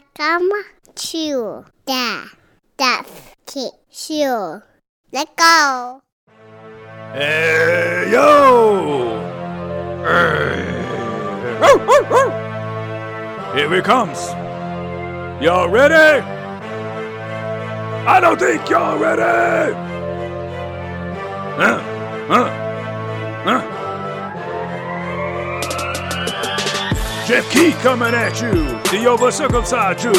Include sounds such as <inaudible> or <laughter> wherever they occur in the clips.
Welcome to the Geoff Keith Show. Let's go. Hey, yo! Hey. Here he comes. Y'all ready? I don't think y'all ready. Huh? Huh? Huh? Geoff Keith coming at you, the over circumcised Jew.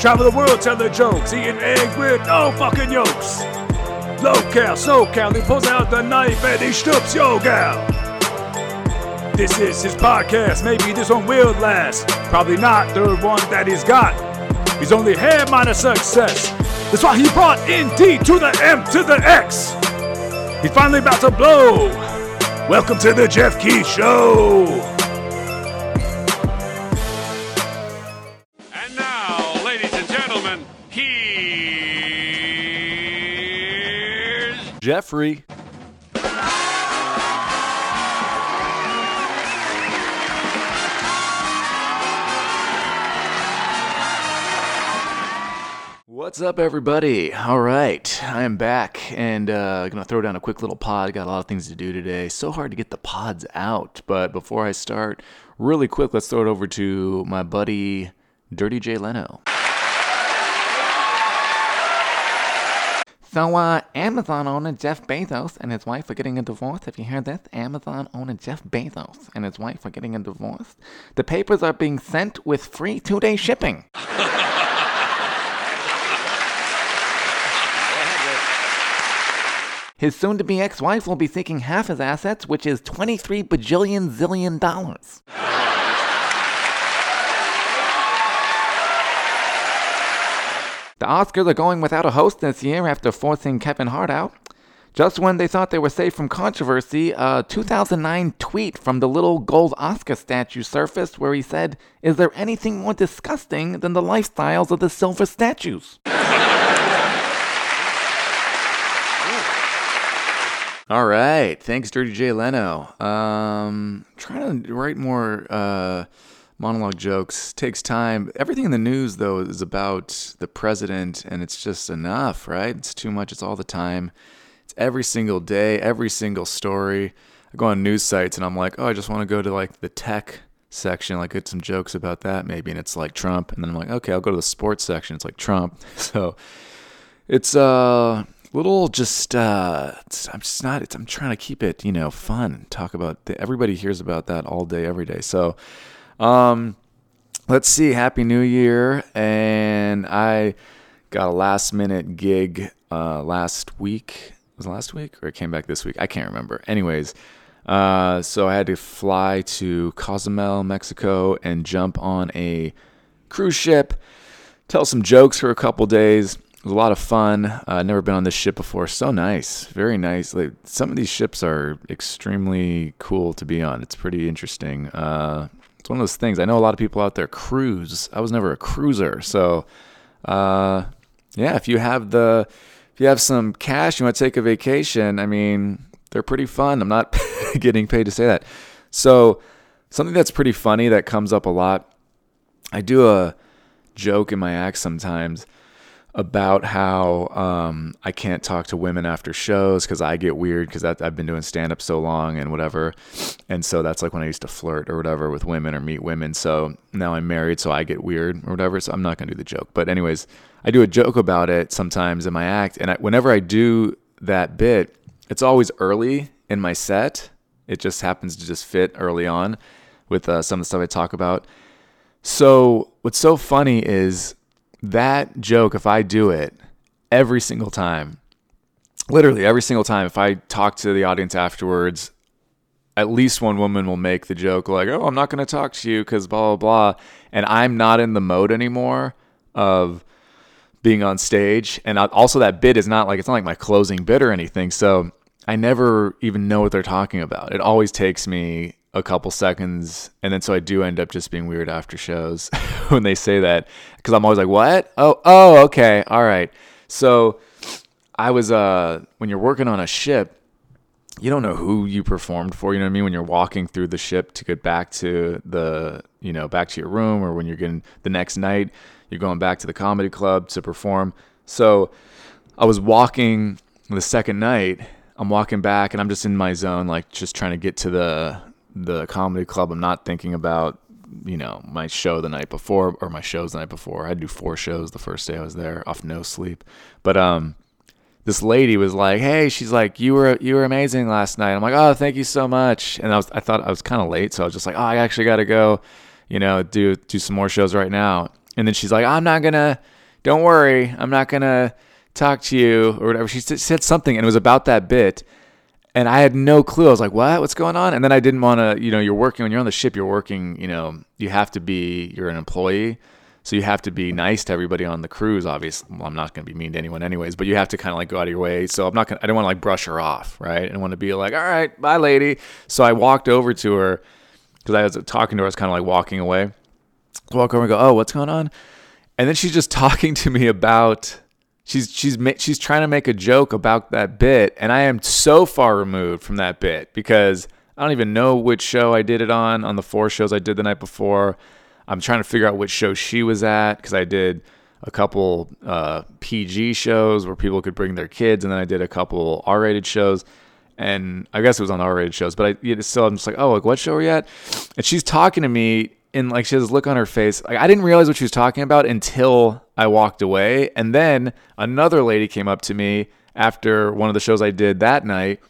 Travel the world telling jokes, eating eggs with no fucking yolks. Local, SoCal, he pulls out the knife and he stoops yo gal. This is his podcast, maybe this one will last. Probably not the one that he's got. He's only had minor success. That's why he brought in D to the M to the X. He's finally about to blow. Welcome to the Geoff Keith Show. Jeffrey. What's up, everybody? All right, I am back and uh, gonna throw down a quick little pod. Got a lot of things to do today. So hard to get the pods out, but before I start, really quick, let's throw it over to my buddy Dirty Jay Leno. So, uh, Amazon owner Jeff Bezos and his wife are getting a divorce. Have you heard this? Amazon owner Jeff Bezos and his wife are getting a divorce. The papers are being sent with free two day shipping. <laughs> His soon to be ex wife will be seeking half his assets, which is 23 bajillion zillion dollars. <laughs> The Oscars are going without a host this year after forcing Kevin Hart out. Just when they thought they were safe from controversy, a 2009 tweet from the little gold Oscar statue surfaced where he said, Is there anything more disgusting than the lifestyles of the silver statues? All right. Thanks, Dirty Jay Leno. Um, trying to write more uh, monologue jokes takes time. Everything in the news, though, is about the president, and it's just enough, right? It's too much. It's all the time. It's every single day, every single story. I go on news sites, and I'm like, oh, I just want to go to like the tech section, like get some jokes about that, maybe, and it's like Trump. And then I'm like, okay, I'll go to the sports section. It's like Trump. <laughs> So it's uh little just uh i'm just not it's, i'm trying to keep it you know fun talk about the, everybody hears about that all day every day so um let's see happy new year and i got a last minute gig uh last week was it last week or it came back this week i can't remember anyways uh so i had to fly to cozumel mexico and jump on a cruise ship tell some jokes for a couple days it was a lot of fun. Uh, never been on this ship before. So nice, very nice. Like some of these ships are extremely cool to be on. It's pretty interesting. Uh, it's one of those things. I know a lot of people out there cruise. I was never a cruiser, so uh, yeah. If you have the, if you have some cash, you want to take a vacation. I mean, they're pretty fun. I'm not <laughs> getting paid to say that. So something that's pretty funny that comes up a lot. I do a joke in my act sometimes about how um, I can't talk to women after shows because I get weird because I've been doing stand up so long and whatever. And so that's like when I used to flirt or whatever with women or meet women. So now I'm married, so I get weird or whatever. So I'm not going to do the joke. But, anyways, I do a joke about it sometimes in my act. And I, whenever I do that bit, it's always early in my set. It just happens to just fit early on with uh, some of the stuff I talk about. So, what's so funny is that joke, if I do it every single time, literally every single time, if I talk to the audience afterwards, at least one woman will make the joke like, "Oh, I'm not going to talk to you because blah blah blah," and I'm not in the mode anymore of being on stage. And also, that bit is not like it's not like my closing bit or anything. So I never even know what they're talking about. It always takes me a couple seconds and then so I do end up just being weird after shows <laughs> when they say that because I'm always like what oh oh okay all right so I was uh when you're working on a ship you don't know who you performed for. You know what I mean? When you're walking through the ship to get back to the, you know, back to your room, or when you're getting the next night, you're going back to the comedy club to perform. So I was walking the second night. I'm walking back, and I'm just in my zone, like just trying to get to the the comedy club. I'm not thinking about you know my show the night before or my shows the night before. I do four shows the first day I was there off no sleep. But um this lady was like, "Hey, she's like, you were you were amazing last night." I'm like, "Oh, thank you so much." And I was I thought I was kind of late, so I was just like, "Oh, I actually got to go, you know, do do some more shows right now." And then she's like, "I'm not gonna, don't worry, I'm not gonna talk to you or whatever." She said something, and it was about that bit, and I had no clue. I was like, "What? What's going on?" And then I didn't want to, you know, you're working when you're on the ship, you're working, you know, you have to be, you're an employee. So you have to be nice to everybody on the cruise. Obviously, well, I'm not going to be mean to anyone, anyways. But you have to kind of like go out of your way. So I'm not. Gonna, I didn't want to like brush her off, right? I didn't want to be like, "All right, bye, lady." So I walked over to her because I was talking to her. I was kind of like walking away. Walk over and go, "Oh, what's going on?" And then she's just <laughs> talking to me about. She's she's she's trying to make a joke about that bit, and I am so far removed from that bit because I don't even know which show I did it on on the four shows I did the night before. I'm trying to figure out which show she was at because I did a couple uh, PG shows where people could bring their kids, and then I did a couple R-rated shows. And I guess it was on R-rated shows, but I still I'm just like, oh, like what show are you at? And she's talking to me, and like she has this look on her face. Like I didn't realize what she was talking about until I walked away, and then another lady came up to me after one of the shows I did that night,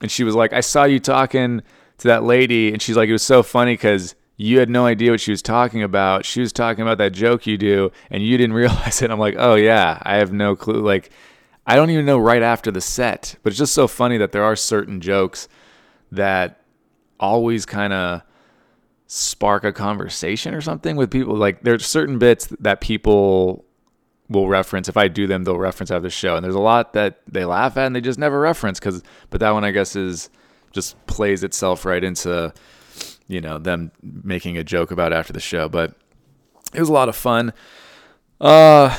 and she was like, I saw you talking to that lady, and she's like, it was so funny because you had no idea what she was talking about. She was talking about that joke you do, and you didn't <laughs> realize it. I'm like, oh yeah, I have no clue. Like, I don't even know right after the set, but it's just so funny that there are certain jokes that always kind of spark a conversation or something with people. Like, there's certain bits that people will reference. If I do them, they'll reference after the show, and there's a lot that they laugh at and they just never reference. Because, but that one I guess is just plays itself right into you know them making a joke about after the show but it was a lot of fun uh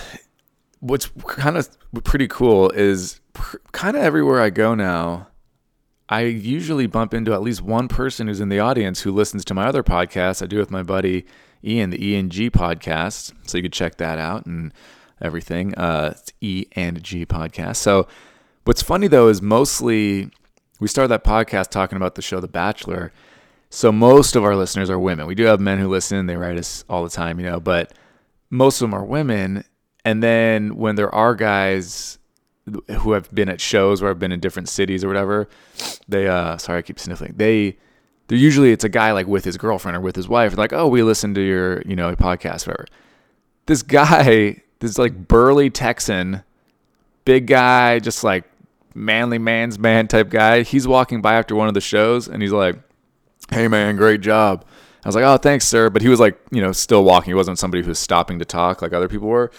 what's kind of pretty cool is pr- kind of everywhere i go now i usually bump into at least one person who's in the audience who listens to my other podcast i do with my buddy ian the e and g podcast. So you could check that out and everything. Uh it's e and g podcast. So what's funny though is mostly we started that podcast talking about the show the bachelor. So most of our listeners are women. We do have men who listen, they write us all the time, you know, but most of them are women. And then when there are guys who have been at shows where I've been in different cities or whatever, they uh sorry, I keep sniffling. They they're usually it's a guy like with his girlfriend or with his wife, like, oh, we listen to your, you know, podcast, whatever. This guy, <laughs> this like burly Texan, big guy, just like manly man's man type guy, he's walking by after one of the shows and he's like, hey man, great job. I was like, oh, thanks, sir. But he was like, you know, still walking. He wasn't somebody who was stopping to talk like other people were.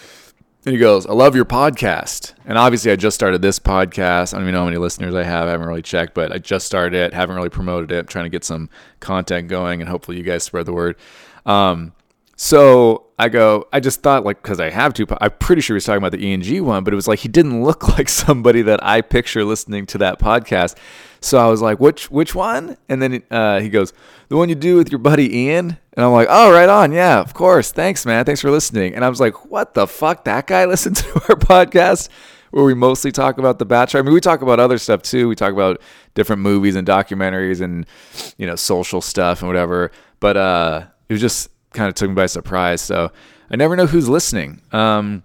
And he goes, I love your podcast. And obviously, I just started this podcast. I don't even know how many listeners I have. I haven't really checked, but I just started it. Haven't really promoted it. I'm trying to get some content going, and hopefully, you guys spread the word. Um, so I go, I just thought like because I have to, I'm pretty sure he was talking about the ENG one, but it was like he didn't look <laughs> like somebody that I picture listening to that podcast. So I was like, which which one? And then uh, he goes, the one you do with your buddy Ian. And I'm like, oh, right on, yeah, of course, thanks, man, thanks for listening. And I was like, what the fuck? That guy <laughs> listened to our podcast where we mostly talk about the Bachelor. I mean, we talk about other stuff too. We talk about different movies and documentaries and you know social stuff and whatever. But uh, it was just kind of took me by surprise. So I never know who's listening. Um,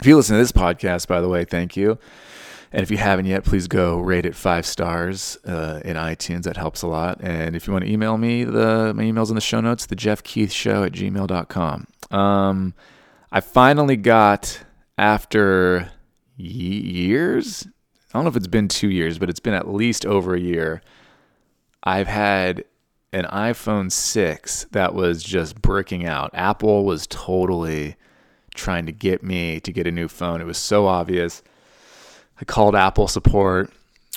if you listen to this podcast, by the way, thank you. And if you haven't yet, please go rate it five stars uh, in iTunes. That helps a lot. And if you want to email me, the my email's in the show notes, the Geoff Keith Show at gmail.com. Um, I finally got, after years, I don't know if it's been two years, but it's been at least over a year. I've had an iPhone 6 that was just breaking out. Apple was totally trying to get me to get a new phone. It was so obvious. I called Apple support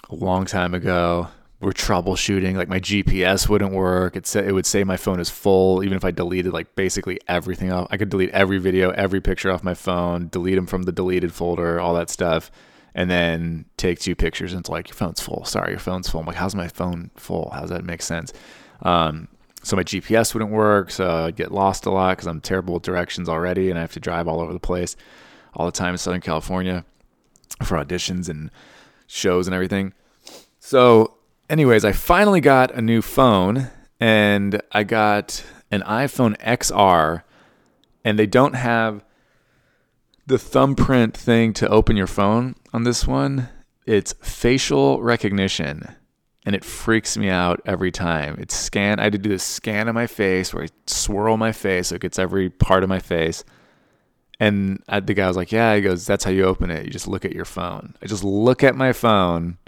a long time ago. We're troubleshooting. Like my GPS wouldn't work. It said it would say my phone is full, even if I deleted like basically everything off. I could delete every video, every picture off my phone, delete them from the deleted folder, all that stuff. and then take two pictures and it's like your phone's full. Sorry, your phone's full. I'm like, how's my phone full? How does that make sense? Um, so my GPS wouldn't work, so I'd get lost a lot because I'm terrible with directions already, and I have to drive all over the place all the time in Southern California for auditions and shows and everything. So, anyways, I finally got a new phone, and I got an iPhone XR, and they don't have the thumbprint thing to open your phone on this one. It's facial recognition and it freaks me out every time. It's scan. I had to do this scan of my face where I swirl my face so it gets every part of my face. And I, the guy was like, "Yeah," he goes, "That's how you open it. You just look at your phone." I just look at my phone,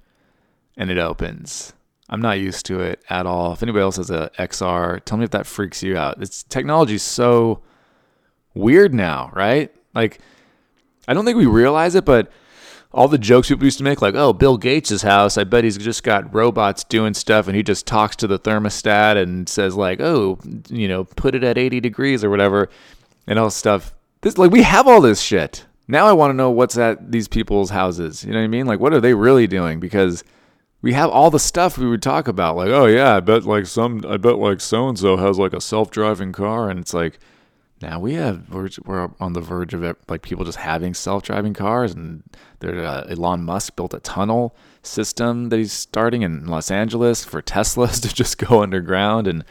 and it opens. I'm not used to it at all. If anybody else has a XR, tell me if that freaks you out. It's technology's so weird now, right? Like, I don't think we realize it, but all the jokes people used to make, like, oh, Bill Gates' house, I bet he's just got robots doing stuff and he just talks to the thermostat and says, like, oh, you know, put it at 80 degrees or whatever, and all stuff. This, like, we have all this shit. Now I want to know what's at these people's houses. You know what I mean? Like, what are they really doing? Because we have all the stuff we would talk about, like, oh, yeah, I bet, like, some, I bet, like, so and so has, like, a self driving car. And it's like, now we have we're, we're on the verge of like people just having self-driving cars, and there uh, Elon Musk built a tunnel system that he's starting in Los Angeles for <laughs> Teslas to just go underground, and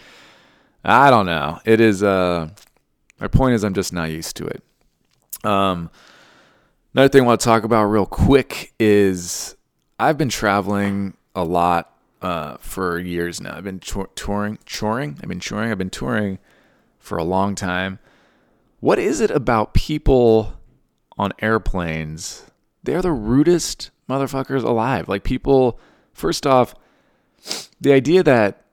I don't know. It is. Uh, my point is, I'm just not used to it. Um, another thing I want to talk about real quick is I've been traveling a lot uh, for years now. I've been touring, touring. I've been touring. I've been touring for a long time. What is it about people on airplanes? They're the rudest motherfuckers alive. Like people, first off, the idea that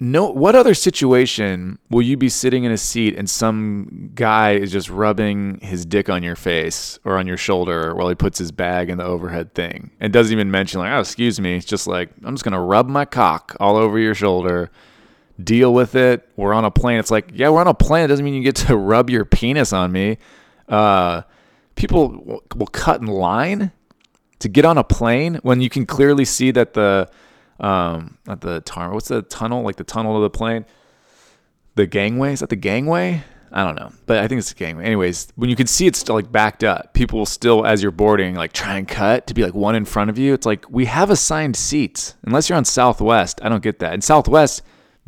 no what other situation will you be sitting in a seat and some guy is just rubbing his dick on your face or on your shoulder while he puts his bag in the overhead thing and doesn't even mention like oh excuse me it's just like i'm just gonna rub my cock all over your shoulder deal with it. We're on a plane. It's like, yeah, we're on a plane. It doesn't mean you get to <laughs> rub your penis on me. Uh, people will cut in line to get on a plane when you can clearly see that the um not the tar what's the tunnel like the tunnel of the plane the gangway is that the gangway I don't know, but I think it's the gangway. Anyways, when you can see it's still like backed up, people will still, as you're boarding, like try and cut to be like one in front of you. It's like we have assigned seats. Unless you're on Southwest, I don't get that. In Southwest,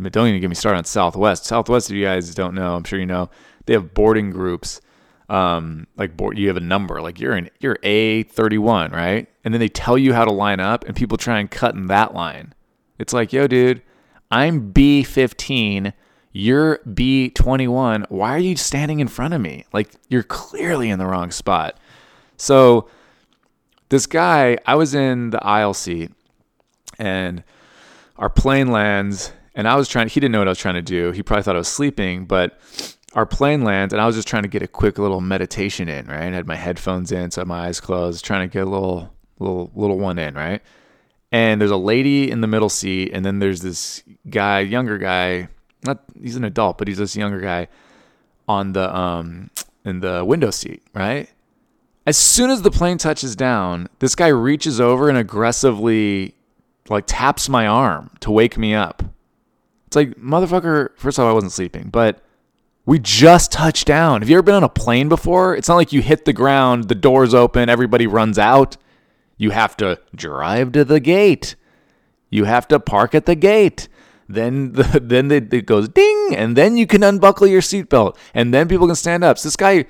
don't even get me started on Southwest. Southwest, if you guys don't know, I'm sure you know, they have boarding groups. Um, like board, you have a number, like you're in you're A thirty one, right? And then they tell you how to line up, and people try and cut in that line. It's like, yo, dude, I'm B fifteen, you're B twenty one. Why are you standing in front of me? Like you're clearly in the wrong spot. So this guy, I was in the aisle seat, and our plane lands and I was trying. He didn't know what I was trying to do. He probably thought I was sleeping, but our plane lands, and I was just trying to get a quick little meditation in. Right, I had my headphones in, so my eyes closed, trying to get a little, little, little one in. Right, and there's a lady in the middle seat, and then there's this guy, younger guy. Not he's an adult, but he's this younger guy on the um in the window seat. Right. As soon as the plane touches down, this guy reaches over and aggressively like taps my arm to wake me up. It's like, motherfucker, first of all, I wasn't sleeping, but we just touched down. Have you ever been on a plane before? It's not like you hit the ground, the doors open, everybody runs out. You have to drive to the gate. You have to park at the gate. Then the, <laughs> then it goes ding, and then you can unbuckle your seatbelt, and then people can stand up. So this guy,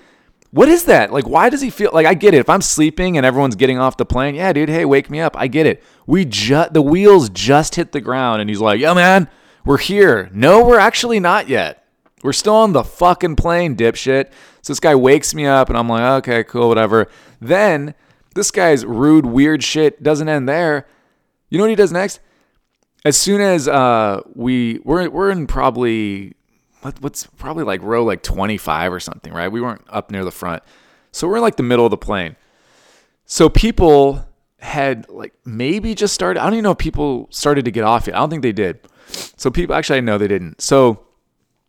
what is that? Like, why does he feel like I get it? If I'm sleeping and everyone's getting off the plane, yeah, dude, hey, wake me up. I get it. We just the wheels just hit the ground, and he's like, yeah, man, we're here. No, we're actually not yet. We're still on the fucking plane, dipshit. So this guy wakes me up and I'm like, okay, cool, whatever. Then this guy's rude, weird shit doesn't end there. You know what he does next? As soon as uh, we we're we're in probably what's probably like row like 25 or something, right? We weren't up near the front. So we're in like the middle of the plane. So people had like maybe just started. I don't even know if people started to get off yet. I don't think they did. So people actually know they didn't. So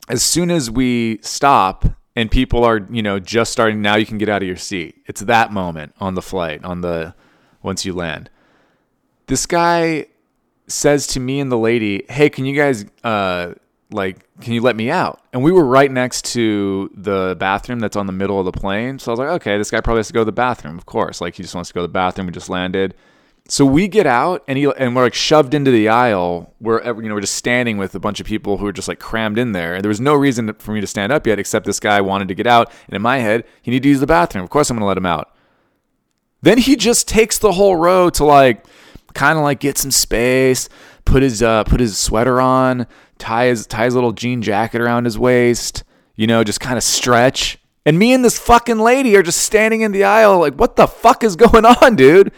as soon as we stop and people are, you know, just starting now you can get out of your seat. It's that moment on the flight, on the once you land. This guy says to me and the lady, "Hey, can you guys uh like can you let me out?" And we were right next to the bathroom that's on the middle of the plane. So I was like, "Okay, this guy probably has to go to the bathroom, of course. Like he just wants to go to the bathroom. We just landed." So we get out and he and we're like shoved into the aisle where you know we're just standing with a bunch of people who are just like crammed in there. And there was no reason for me to stand up yet except this guy wanted to get out. And in my head, he needed to use the bathroom. Of course, I'm going to let him out. Then he just takes the whole row to like kind of like get some space, put his uh, put his sweater on, tie his tie his little jean jacket around his waist, you know, just kind of stretch. And me and this fucking lady are just standing in the aisle like, what the fuck is going <laughs> on, dude?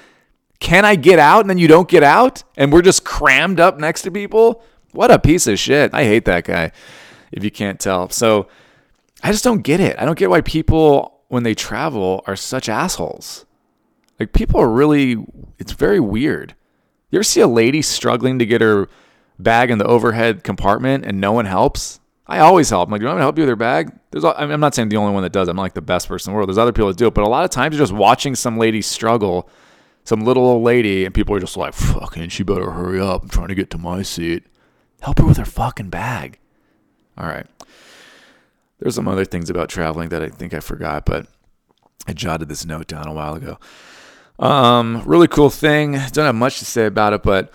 Can I get out and then you don't get out? And we're just crammed up next to people? What a piece of shit. I hate that guy, if you can't tell. So I just don't get it. I don't get why people, when they travel, are such assholes. Like, people are really, it's very weird. You ever see a lady struggling to get her bag in the overhead compartment and no one helps? I always help. I'm like, do you want me to help you with your bag? There's, I'm not saying the only one that does. I'm like the best person in the world. There's other people that do it, but a lot of times you're just watching some lady struggle some little old lady, and people are just like, fucking, she better hurry up. I'm trying to get to my seat. Help her with her fucking bag. All right. There's some other things about traveling that I think I forgot, but I jotted this note down a while ago. Um, really cool thing. Don't have much to say about it, but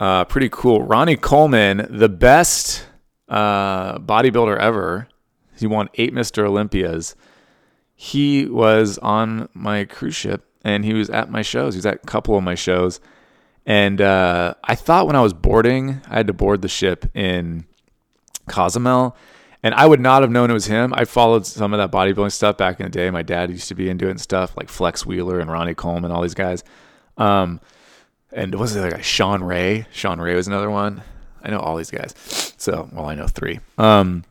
uh, pretty cool. Ronnie Coleman, the best uh, bodybuilder ever. He won eight Mr. Olympias. He was on my cruise ship and he was at my shows. He was at a couple of my shows. And uh, I thought when I was boarding, I had to board the ship in Cozumel. And I would not have known it was him. I followed some of that bodybuilding stuff back in the day. My dad used to be into it and stuff, like Flex Wheeler and Ronnie Coleman, all these guys. Um, and was it like Shawn Ray? Shawn Ray was another one. I know all these guys. So, well, I know three. Um,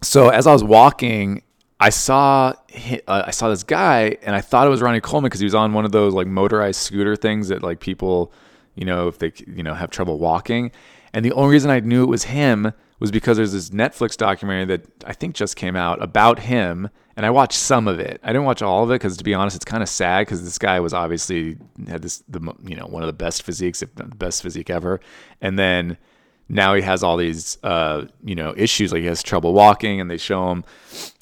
so as I was walking I saw uh, I saw this guy and I thought it was Ronnie Coleman because he was on one of those like motorized scooter things that like people, you know, if they you know have trouble walking. And the only reason I knew it was him was because there's this Netflix documentary that I think just came out about him, and I watched some of it. I didn't watch all of it because to be honest, it's kind of sad because this guy was obviously had this the you know one of the best physiques, if not the best physique ever, and then now he has all these uh, you know issues. Like he has trouble walking and they show him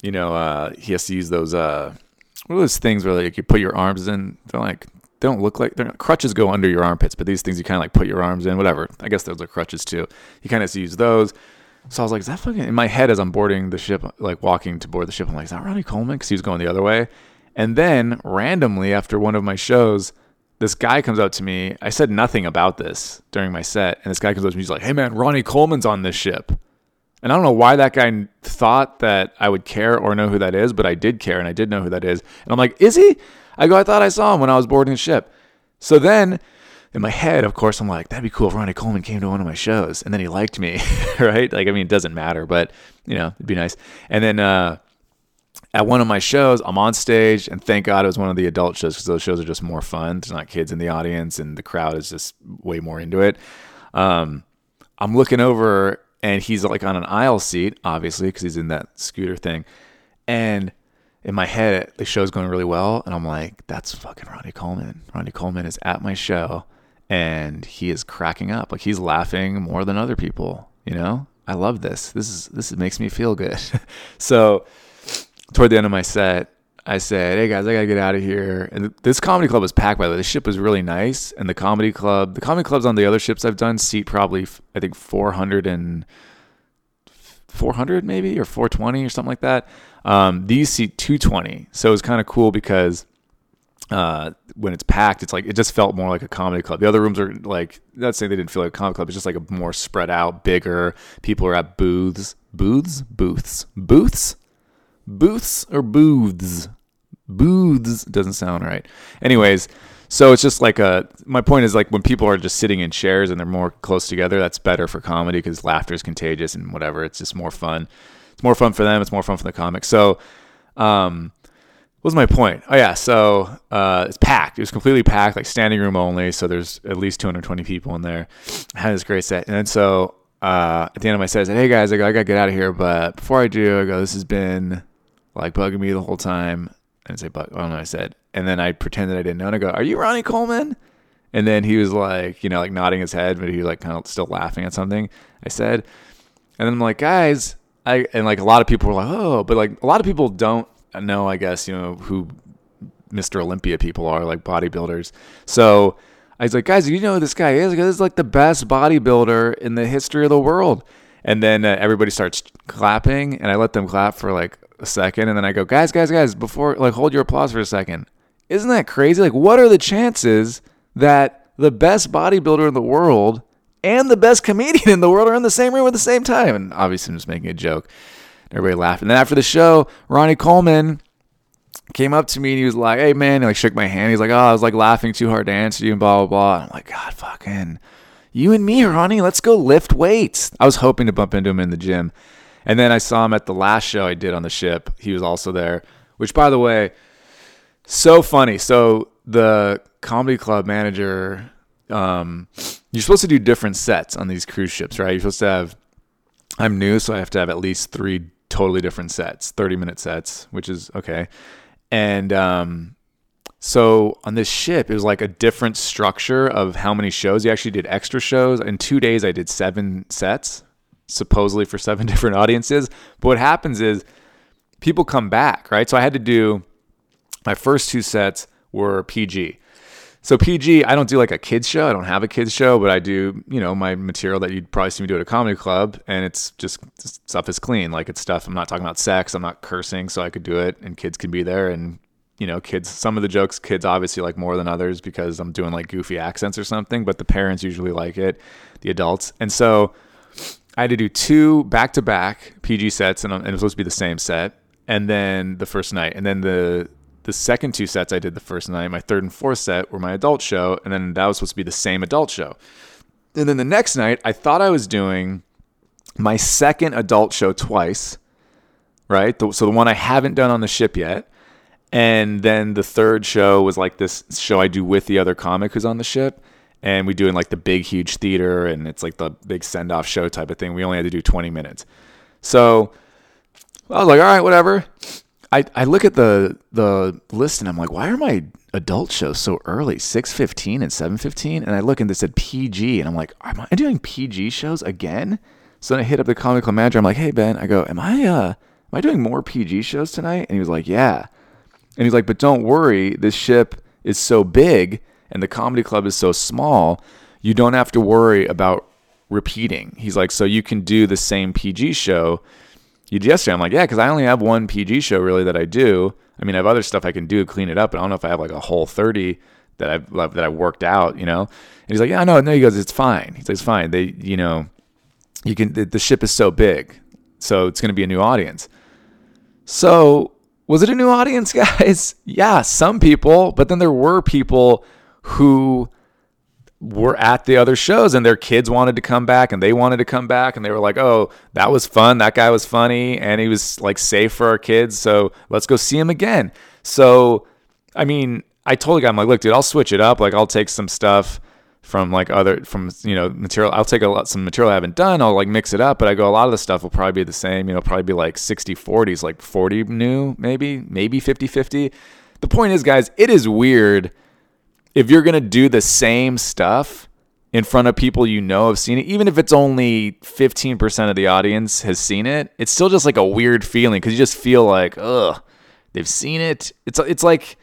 you know uh, he has to use those uh, what are those things where like you put your arms in? They're like they don't look like they're crutches go under your armpits but these things you kind of like put your arms in whatever. I guess those are crutches too. He kind of use those. So i was like is that fucking in my head as i'm boarding the ship like walking to board the ship i'm like is that ronnie coleman? Because he was going the other way. And then randomly after one of my shows this guy comes up to me. I said nothing about this during my set, and this guy comes up to me. He's like, "Hey man, Ronnie Coleman's on this ship," and I don't know why that guy thought that I would care or know who that is, but I did care, and I did know who that is. And I'm like, "Is he?" I go, "I thought I saw him when I was boarding the ship." So then, in my head, of course, I'm like, "That'd be cool if Ronnie Coleman came to one of my shows," and then he liked me, <laughs> right? Like, I mean, it doesn't matter, but you know, it'd be nice. And then. uh at one of my shows, I'm on stage, and thank God it was one of the adult shows because those shows are just more fun. There's not kids in the audience, and the crowd is just way more into it. Um, I'm looking over, and he's like on an aisle seat, obviously, because he's in that scooter thing. And in my head, the show's going really well, and I'm like, "That's fucking Ronnie Coleman. Ronnie Coleman is at my show, and he is cracking up. Like he's laughing more than other people. You know, I love this. This is this makes me feel good. <laughs> so." Toward the end of my set, I said, "Hey guys, I gotta get out of here." And this comedy club was packed. By the way, the ship was really nice, and the comedy club, the comedy clubs on the other ships I've done seat probably, I think 400 and 400 maybe or 420 or something like that. Um, these seat 220, so it was kind of cool because uh, when it's packed, it's like it just felt more like a comedy club. The other rooms are like not saying they didn't feel like a comedy club. It's just like a more spread out, bigger. People are at booths, booths, booths, booths booths or booths? Booths doesn't sound right. Anyways, so it's just like a. My point is like when people are just sitting in chairs and they're more close together, that's better for comedy because laughter is contagious and whatever. It's just more fun. It's more fun for them. It's more fun for the comics. So, um, what was my point? Oh yeah, so uh, it's packed. It was completely packed, like standing room only. So there's at least 220 people in there. I had this great set, and then so uh, at the end of my set, I said, "Hey guys, I, go, I gotta get out of here." But before I do, I go, "This has been like bugging me the whole time. And say know. what I said, and then I pretended I didn't know. And I go, "Are you Ronnie Coleman?" And then he was like, you know, like nodding his head, but he was like kind of still laughing at something I said. And then I'm like, guys, I and like a lot of people were like, oh, but like a lot of people don't know, I guess, you know, who Mr. Olympia people are, like bodybuilders. So I was like, guys, you know who this guy is? This is like the best bodybuilder in the history of the world. And then uh, everybody starts clapping, and I let them clap for like a second, and then I go, guys, guys, guys, before like hold your applause for a second. Isn't that crazy? Like, what are the chances that the best bodybuilder in the world and the best comedian in the world are in the same room at the same time? And obviously, I'm just making a joke. Everybody laughed. And then after the show, Ronnie Coleman came up to me and he was like, "Hey man," he like shook my hand. He's like, "Oh, I was like laughing too hard to answer you and blah blah blah." And I'm like, "God, fucking, you and me, Ronnie, let's go lift weights." I was hoping to bump into him in the gym, and then I saw him at the last show I did on the ship. He was also there, which by the way, so funny. So the comedy club manager, um, you're supposed to do different sets on these cruise ships, right? You're supposed to have. I'm new, so I have to have at least three totally different sets, 30 minute sets, which is okay. And um, so on this ship, it was like a different structure of how many shows. You actually did extra shows. In two days, I did seven sets, supposedly for seven <laughs> different audiences. But what happens is people come back, right? So I had to do my first two sets were PG. So PG, I don't do like a kids show. I don't have a kids show, but I do, you know, my material that you'd probably see me do at a comedy club, and it's just stuff is clean. Like it's stuff. I'm not talking about sex. I'm not cursing, so I could do it, and kids can be there, and you know, kids. Some of the jokes, kids obviously like more than others because I'm doing like goofy accents or something, but the parents usually like it, the adults, and so I had to do two back to back PG sets, and, and it was supposed to be the same set, and then the first night, and then the the second two sets I did the first night, my third and fourth set were my adult show, and then that was supposed to be the same adult show. And then the next night, I thought I was doing my second adult show twice, right? So the one I haven't done on the ship yet. And then the third show was like this show I do with the other comic who's on the ship. And we do in like the big, huge theater, and it's like the big send off show type of thing. We only had to do 20 minutes. So I was like, all right, whatever. I, I look at the the list and I'm like, why are my adult shows so early? Six fifteen and seven fifteen, and I look and they said PG, and I'm like, am I doing PG shows again? So then I hit up the comic club manager. I'm like, hey Ben, I go, am I uh am I doing more PG shows tonight? And he was like, yeah. And he's like, but don't worry, this ship is so big and the comedy club is so small, you don't have to worry about repeating. He's like, so you can do the same PG show you did yesterday. I'm like, yeah, because I only have one PG show really that I do. I mean, I have other stuff I can do, clean it up, but I don't know if I have like a whole 30 that I've that I worked out, you know. And he's like, yeah, no, no. He goes, it's fine. He's like, it's fine. They, you know, you can. The, the ship is so big, so it's going to be a new audience. So was it a new audience, <laughs> guys? yeah, some people, but then there were people who were at the other shows and their kids wanted to come back and they wanted to come back and they were like, "Oh, that was fun. That guy was funny and he was like safe for our kids, so let's go see him again." So, I mean, I told the guy, I'm like, "Look, dude, I'll switch it up. Like, I'll take some stuff from like other from you know material. I'll take a lot some material I haven't done. I'll like mix it up, but I go a lot of the stuff will probably be the same. You know, probably be like 60 40s, like 40 new, maybe maybe 50 50. The point is, guys, it is weird." If you're going to do the same stuff in front of people you know have seen it, even if it's only 15% of the audience has seen it, it's still just like a weird feeling because you just feel like, ugh, they've seen it. It's, it's like,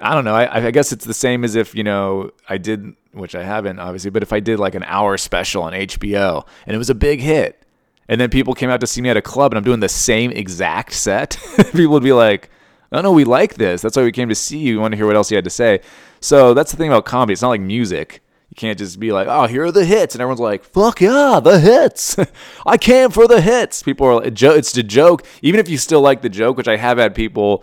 I don't know. I, I guess it's the same as if, you know, I did, which I haven't obviously, but if I did like an hour special on HBO and it was a big hit, and then people came out to see me at a club and I'm doing the same exact set, <laughs> people would be like, oh no, we like this. That's why we came to see you. We want to hear what else you had to say. So that's the thing about comedy. It's not like music. You can't just be like, oh, here are the hits, and everyone's like, fuck yeah, the hits. <laughs> I came for the hits. People are, like, it's a joke. Even if you still like the joke, which I have had people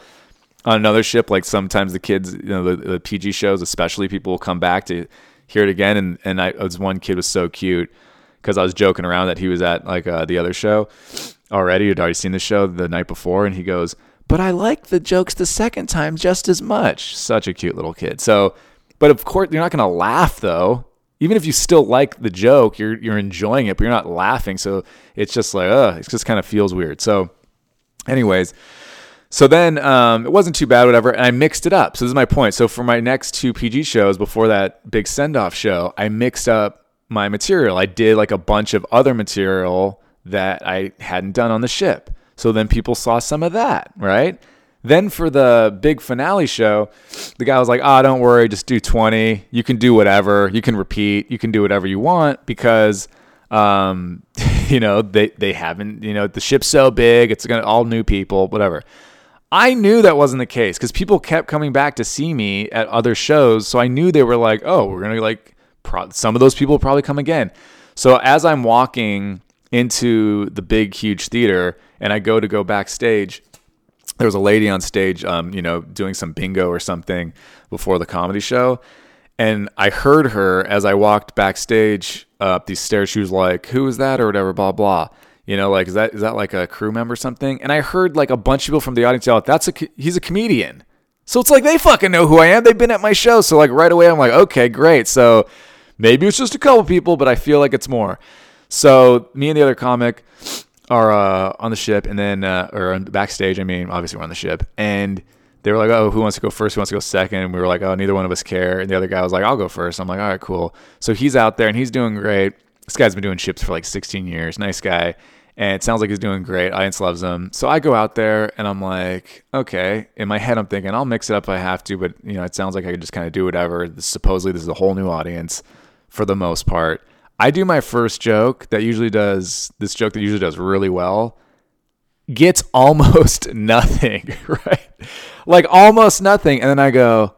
on another ship, like sometimes the kids, you know, the, the PG shows, especially people will come back to hear it again. And and I was one kid was so cute because I was joking around that he was at like uh, the other show already. Had already seen the show the night before, and he goes, but I like the jokes the second time just as much. Such a cute little kid. So, but of course, you're not going to laugh though. Even if you still like the joke, you're you're enjoying it, but you're not laughing. So it's just like, uh, it just kind of feels weird. So, anyways, So then um, it wasn't too bad, whatever. And I mixed it up. So this is my point. So for my next two PG shows before that big send off show, I mixed up my material. I did like a bunch of other material that I hadn't done on the ship. So then people saw some of that, right? Then for the big finale show, the guy was like, "Ah, oh, don't worry, just do 20. You can do whatever. You can repeat. You can do whatever you want because um, <laughs> you know, they they haven't, you know, the ship's so big, it's going to all new people, whatever." I knew that wasn't the case because people kept coming back to see me at other shows. So I knew they were like, oh, we're going to like, pro- some of those people probably come again. So as I'm walking into the big, huge theater and I go to go backstage, there was a lady on stage, um, you know, doing some bingo or something before the comedy show. And I heard her as I walked backstage up these stairs. She was like, who is that or whatever, blah, blah. You know, like is that is that like a crew member or something? And I heard like a bunch of people from the audience yell, "That's a he's a comedian." So it's like they fucking know who I am. They've been at my show. So like right away, I'm like, okay, great. So maybe it's just a couple people, but I feel like it's more. So me and the other comic are uh, on the ship, and then uh, or backstage. I mean, obviously we're on the ship, and they were like, "Oh, who wants to go first? Who wants to go second? And we were like, "Oh, neither one of us care." And the other guy was like, "I'll go first. I'm like, "All right, cool." So he's out there and he's doing great. This guy's been doing ships for like 16 years. Nice guy and it sounds like he's doing great. Audience loves him. So I go out there and I'm like, okay. In my head, I'm thinking I'll mix it up if I have to, but you know, it sounds like I could just kind of do whatever. Supposedly, this is a whole new audience for the most part. I do my first joke that usually does this joke that usually does really well, gets <laughs> almost nothing, <laughs> right? Like almost nothing, and then I go,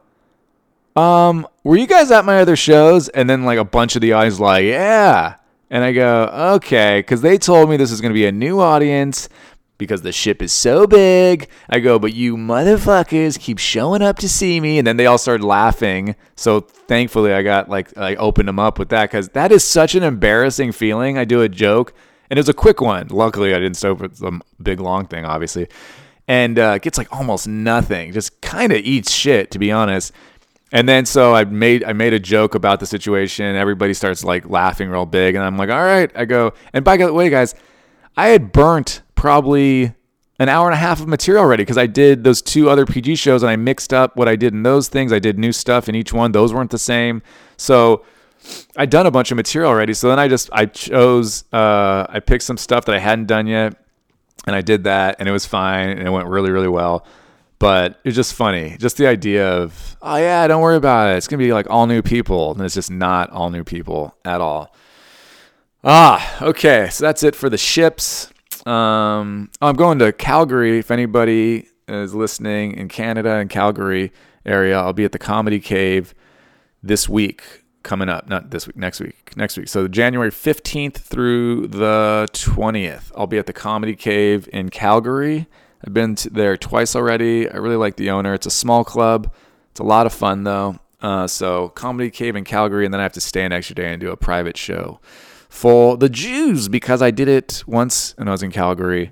um, were you guys at my other shows? And then like a bunch of the audience like, yeah. And I go, okay, because they told me this is going to be a new audience because the ship is so big. I go, but you motherfuckers keep showing up to see me. And then they all started laughing. So thankfully, I got like, I opened them up with that because that is such an embarrassing feeling. I do a joke and it was a quick one. Luckily, I didn't start with the big long thing, obviously. And uh, gets like almost nothing, just kind of eats shit, to be honest. And then so I made I made a joke about the situation. Everybody starts like laughing real big, and I'm like, all right. I go, and by the way, guys, I had burnt probably an hour and a half of material already because I did those two other PG shows and I mixed up what I did in those things. I did new stuff in each one. Those weren't the same. So I'd done a bunch of material already. So then I just I chose uh, I picked some stuff that I hadn't done yet, and I did that, and it was fine, and it went really really well. But it's just funny. Just the idea of, oh, yeah, don't worry about it. It's going to be like all new people. And it's just not all new people at all. Ah, okay. So that's it for the ships. Um, I'm going to Calgary. If anybody is listening in Canada and Calgary area, I'll be at the Comedy Cave this week coming up. Not this week, next week. Next week. So January 15th through the 20th, I'll be at the Comedy Cave in Calgary. I've been there twice already. I really like the owner. It's a small club. It's a lot of fun though. Uh, so Comedy Cave in Calgary, and then I have to stay an extra day and do a private show for the Jews because I did it once when I was in Calgary,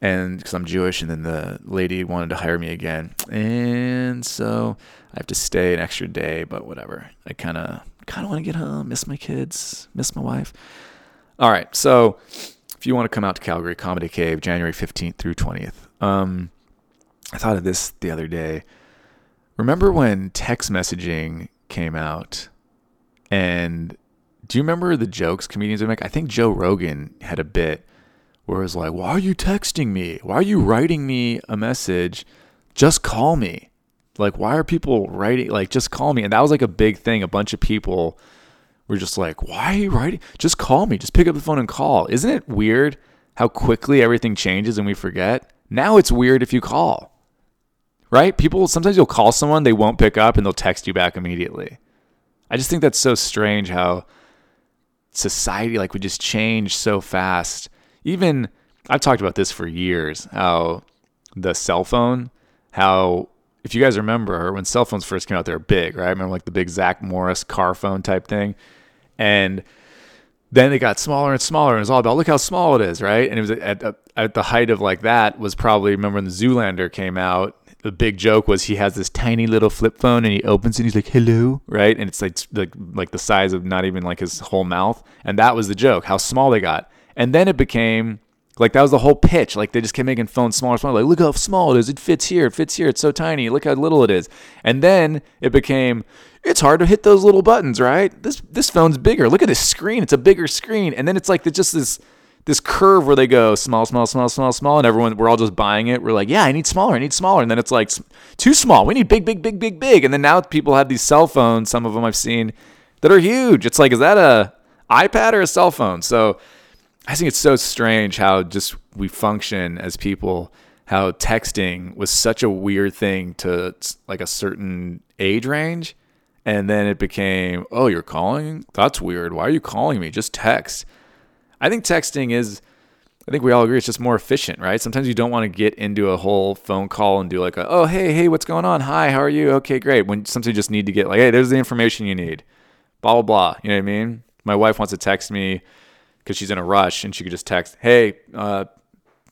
and because I'm Jewish, and then the lady wanted to hire me again, and so I have to stay an extra day. But whatever. I kind of kind of want to get home, miss my kids, miss my wife. All right, so if you want to come out to Calgary Comedy Cave, January 15th through 20th. Um, I thought of this the other day. Remember when text messaging came out? And do you remember the jokes comedians would make? I think Joe Rogan had a bit where it was like, Why are you texting me? Why are you writing me a message? Just call me. Like, why are people writing? Like, just call me. And that was like a big thing. A bunch of people we're just like, why are you writing? Just call me. Just pick up the phone and call. Isn't it weird how quickly everything changes and we forget? Now it's weird if you call. Right? People sometimes you'll call someone, they won't pick up and they'll text you back immediately. I just think that's so strange how society like would just change so fast. Even I've talked about this for years, how the cell phone, how if you guys remember when cell phones first came out, they were big, right? I remember like the big Zach Morris car phone type thing. And then it got smaller and smaller, and it was all about look how small it is, right? And it was at, at the height of like that was probably remember when the Zoolander came out. The big joke was he has this tiny little flip phone and he opens it and he's like hello, right? And it's like like like the size of not even like his whole mouth, and that was the joke how small they got. And then it became Like that was the whole pitch. Like they just kept making phones smaller, smaller. Like look how small it is. It fits here. It fits here. It's so tiny. Look how little it is. And then it became, it's hard to hit those little buttons, right? This this phone's bigger. Look at this screen. It's a bigger screen. And then it's like just this this curve where they go small, small, small, small, small, and everyone we're all just buying it. We're like, yeah, I need smaller. I need smaller. And then it's like too small. We need big, big, big, big, big. And then now people have these cell phones. Some of them I've seen that are huge. It's like, is that a iPad or a cell phone? So I think it's so strange how just we function as people, how texting was such a weird thing to like a certain age range. And then it became, oh, you're calling? That's weird. Why are you calling me? Just text. I think texting is, I think we all agree it's just more efficient, right? Sometimes you don't want to get into a whole phone call and do like, a, oh, hey, hey, what's going on? Hi, how are you? Okay, great. When sometimes you just need to get like, hey, there's the information you need, blah, blah, blah. You know what I mean? My wife wants to text me because she's in a rush and she could just text, hey, uh,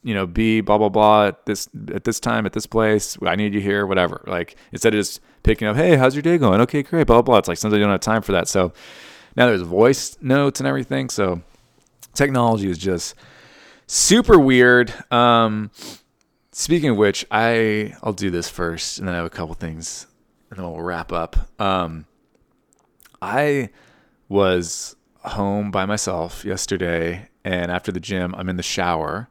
you know, be blah blah blah at this at this time at this place. I need you here, whatever. Like instead of just picking up, hey, how's your day going? Okay, great, blah blah. blah. It's like sometimes you don't have time for that. So now there's voice notes and everything. So technology is just super weird. Um, speaking of which, I I'll do this first, and then I have a couple things, and then we'll wrap up. Um, I was home by myself yesterday, and after the gym, I'm in the shower,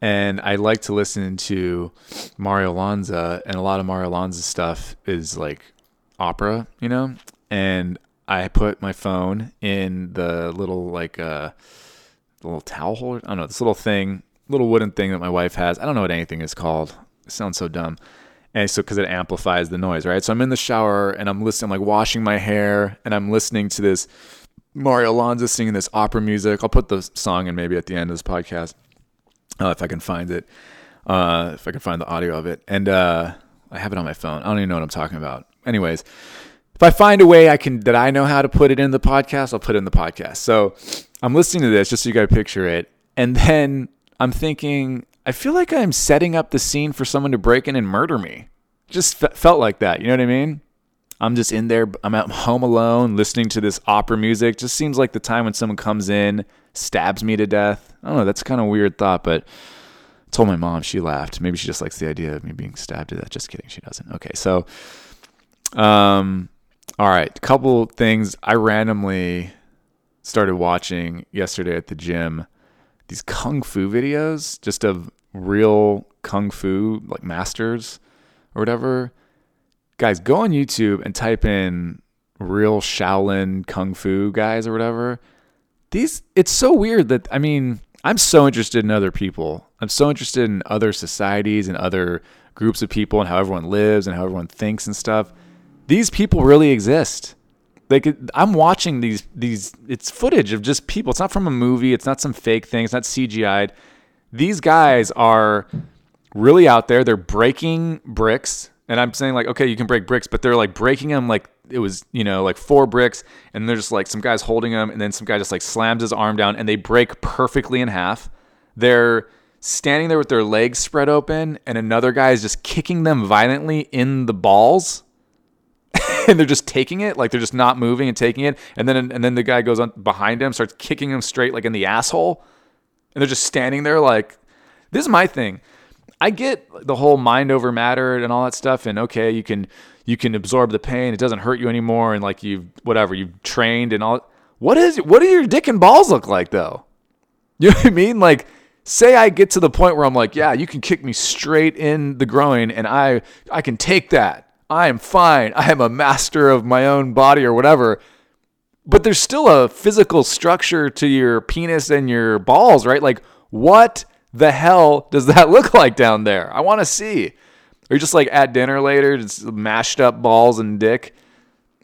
and I like to listen to Mario Lanza, and a lot of Mario Lanza stuff is like opera, you know, and I put my phone in the little like uh little towel holder. I don't know this little thing, little wooden thing that my wife has. I don't know what anything is called. It sounds so dumb. And so, because it amplifies the noise, right? So I'm in the shower and I'm listening, I'm like washing my hair, and I'm listening to this Mario Lanza singing this opera music. I'll put the song in maybe at the end of this podcast uh, if I can find it, uh, if I can find the audio of it. And uh, I have it on my phone. I don't even know what I'm talking about. Anyways, if I find a way I can that I know how to put it in the podcast, I'll put it in the podcast. So I'm listening to this just so you guys picture it, and then I'm thinking, I feel like I'm setting up the scene for someone to break in and murder me. Just f- felt like that. You know what I mean? I'm just in there. I'm at home alone, listening to this opera music. Just seems like the time when someone comes in, stabs me to death. I don't know. That's kind of a weird thought, but I told my mom. She laughed. Maybe she just likes the idea of me being stabbed to death. Just kidding. She doesn't. Okay, so, um, all right. a Couple things. I randomly started watching yesterday at the gym these kung fu videos, just of real kung fu like masters or whatever guys, go on YouTube and type in real Shaolin kung fu guys or whatever. These it's so weird that I mean, I'm so interested in other people. I'm so interested in other societies and other groups of people and how everyone lives and how everyone thinks and stuff. These people really exist. Like I'm watching these these it's footage of just people. It's not from a movie, it's not some fake thing, it's not CGI'd. These guys are really out there. They're breaking bricks and I'm saying like, okay, you can break bricks, but they're like breaking them like it was, you know, like four bricks, and there's like some guys holding them, and then some guy just like slams his arm down, and they break perfectly in half. They're standing there with their legs spread open, and another guy is just kicking them violently in the balls. <laughs> and they're just taking it, like they're just not moving and taking it, and then and then the guy goes on behind him, starts kicking him straight like in the asshole, and they're just standing there like, this is my thing. I get the whole mind over matter and all that stuff, and okay, you can you can absorb the pain; it doesn't hurt you anymore, and like you've whatever you've trained and all. What is what do your dick and balls look like though? <laughs> You know what I mean? Like, say I get to the point where I'm like, yeah, you can kick me straight in the groin, and I I can take that. I am fine. I am a master of my own body or whatever. But there's still a physical structure to your penis and your balls, right? Like, what the hell does that <laughs> look like down there? I want to see. Or just like at dinner later, just mashed up balls and dick.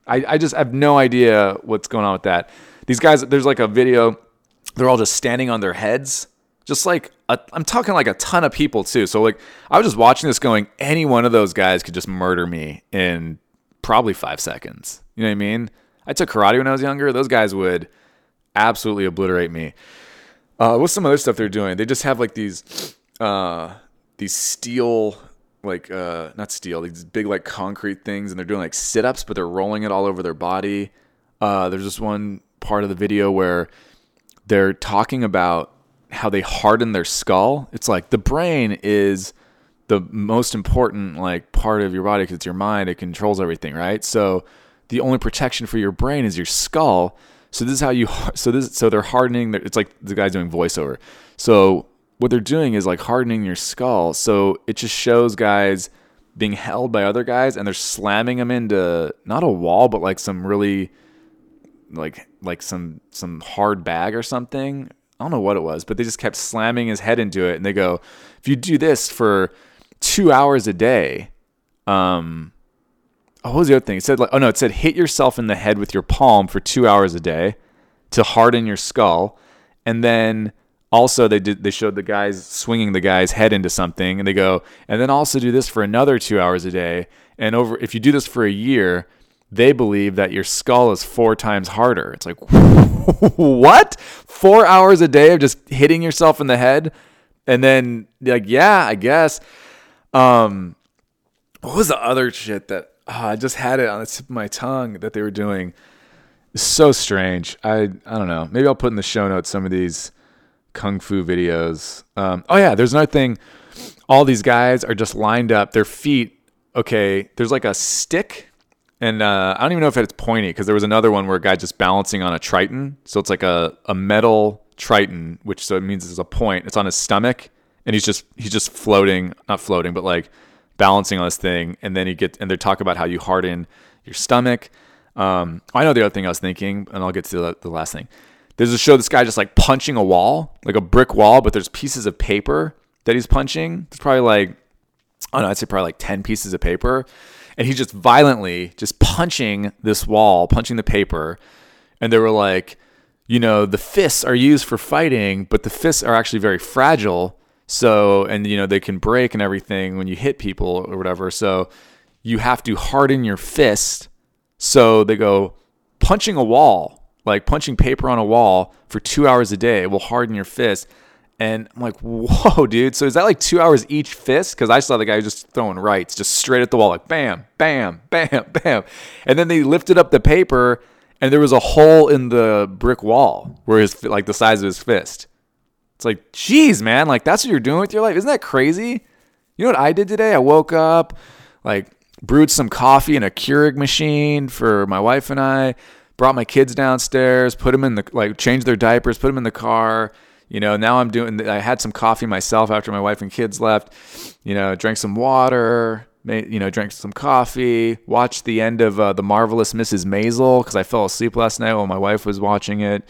I, I just have no idea what's going on with that. These guys, there's like a video, they're all just standing on their heads. Just like, i am talking like a ton of people too. So, like, I was just watching this going, any one of those guys could just murder me in probably five seconds. You know what I mean? I took karate when I was younger. Those guys would absolutely obliterate me. Uh, what's some other stuff they're doing? They just have like these uh, these steel like uh, not steel these big like concrete things, and they're doing like sit ups, but they're rolling it all over their body. Uh, there's this one part of the video where they're talking about how they harden their skull. It's like the brain is the most important like part of your body because it's your mind. It controls everything, right? So the only protection for your brain is your skull. So this is how you. <laughs> So this. So they're hardening. Their, it's like the guy's doing voiceover. So what they're doing is like hardening your skull. So it just shows guys being held by other guys, and they're slamming them into not a wall, but like some really like like some some hard bag or something. I don't know what it was, but they just kept slamming his head into it, and they go, if you do this for two hours a day, um, oh, what was the other thing? It said like, oh no, it said hit yourself in the head with your palm for two hours a day to harden your skull, and then also they did they showed the guys swinging the guy's head into something, and they go, and then also do this for another two hours a day, and over if you do this for a year, they believe that your skull is four times harder. It's like, <laughs> what? Four hours a day of just hitting yourself in the head? And then, like, yeah, I guess. Um, what was the other shit that oh, I just had it on the tip of my tongue that they were doing? So strange. I I don't know. Maybe I'll put in the show notes some of these kung fu videos. Um, oh yeah, there's another thing. All these guys are just lined up. Their feet. Okay, there's like a stick and uh, I don't even know if it's pointy because there was another one where a guy just balancing on a triton. So it's like a, a metal triton, which so it means it's a point. It's on his stomach, and he's just he's just floating, not floating, but like balancing on this thing. And then he get and they talk about how you harden your stomach. Um, I know the other thing I was thinking, and I'll get to the, the last thing. There's a show this guy just like punching a wall, like a brick wall, but there's pieces of paper that he's punching. It's probably like I don't know, I'd say probably like ten pieces of paper and he's just violently just punching this wall, punching the paper. And they were like, you know, the fists are used for fighting, but the fists are actually very fragile. So, and you know, they can break and everything when you hit people or whatever. So, you have to harden your fist. So, they go punching a wall, like punching paper on a wall for two hours a day will harden your fist. And I'm like, whoa, dude. So is that like two hours each fist? Because I saw the guy just throwing rights, just straight at the wall, like bam, bam, bam, <laughs> bam. And then they lifted up the paper, and there was a hole in the brick wall where his like the size of his fist. It's like, geez, man, like that's what you're doing with your life. Isn't that crazy? You know what I did today? I woke up, like brewed some coffee in a Keurig machine for my wife and I. Brought my kids downstairs, put them in the like, changed their diapers, put them in the car you know, now I'm doing, I had some coffee myself after my wife and kids left, you know, drank some water, you know, drank some coffee, watched the end of uh, The Marvelous Mrs. Maisel because I fell asleep last night while my wife was watching it.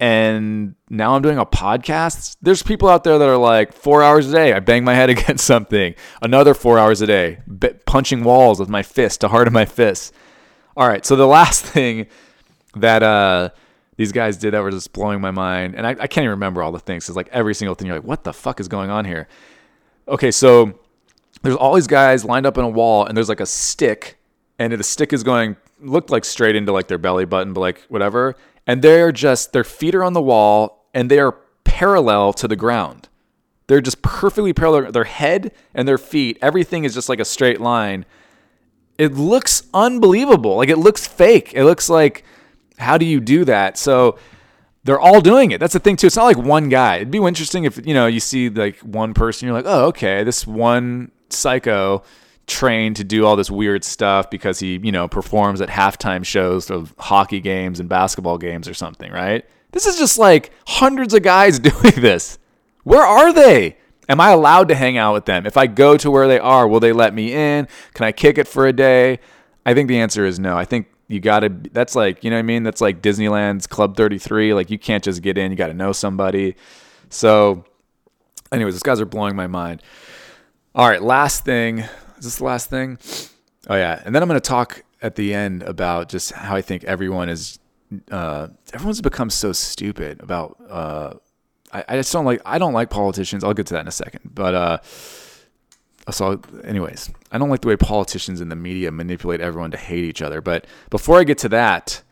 And now I'm doing a podcast. There's people out there that are like, four hours a day, I bang my head <laughs> against something. Another four hours a day, punching walls with my fist to harden my fists. All right. So the last <laughs> thing that, uh, these guys did that was just blowing my mind. And I, I can't even remember all the things. It's like every single thing you're like, what the fuck is going on here? Okay, so there's all these guys lined up in a wall, and there's like a stick, and the stick is going looked like straight into like their belly button, but like whatever. And they're just their feet are on the wall, and they are parallel to the ground. They're just perfectly parallel. Their head and their feet, everything is just like a straight line. It looks unbelievable. Like it looks fake. It looks like how do you do that? So they're all doing it. That's the thing too. It's not like one guy. It'd be interesting if you know you see like one person. You're like, oh, okay, this one psycho trained to do all this weird stuff because he you know performs at halftime shows of hockey games and basketball games or something, right? This is just like hundreds of guys <laughs> doing this. Where are they? Am I allowed to hang out with them? If I go to where they are, will they let me in? Can I kick it for a day? I think the answer is no. I think you gotta that's like you know what i mean? That's like disneyland's club 33 like you can't just get in you gotta know somebody. So anyways these guys are blowing my mind. All right last thing. Is this the last thing? Oh yeah. And then i'm gonna talk at the end about just how i think everyone is uh, everyone's become so stupid about uh, I, I just don't like i don't like politicians. I'll get to that in a second. But uh so anyways i don't like the way politicians and the media manipulate everyone to hate each other but before i get to that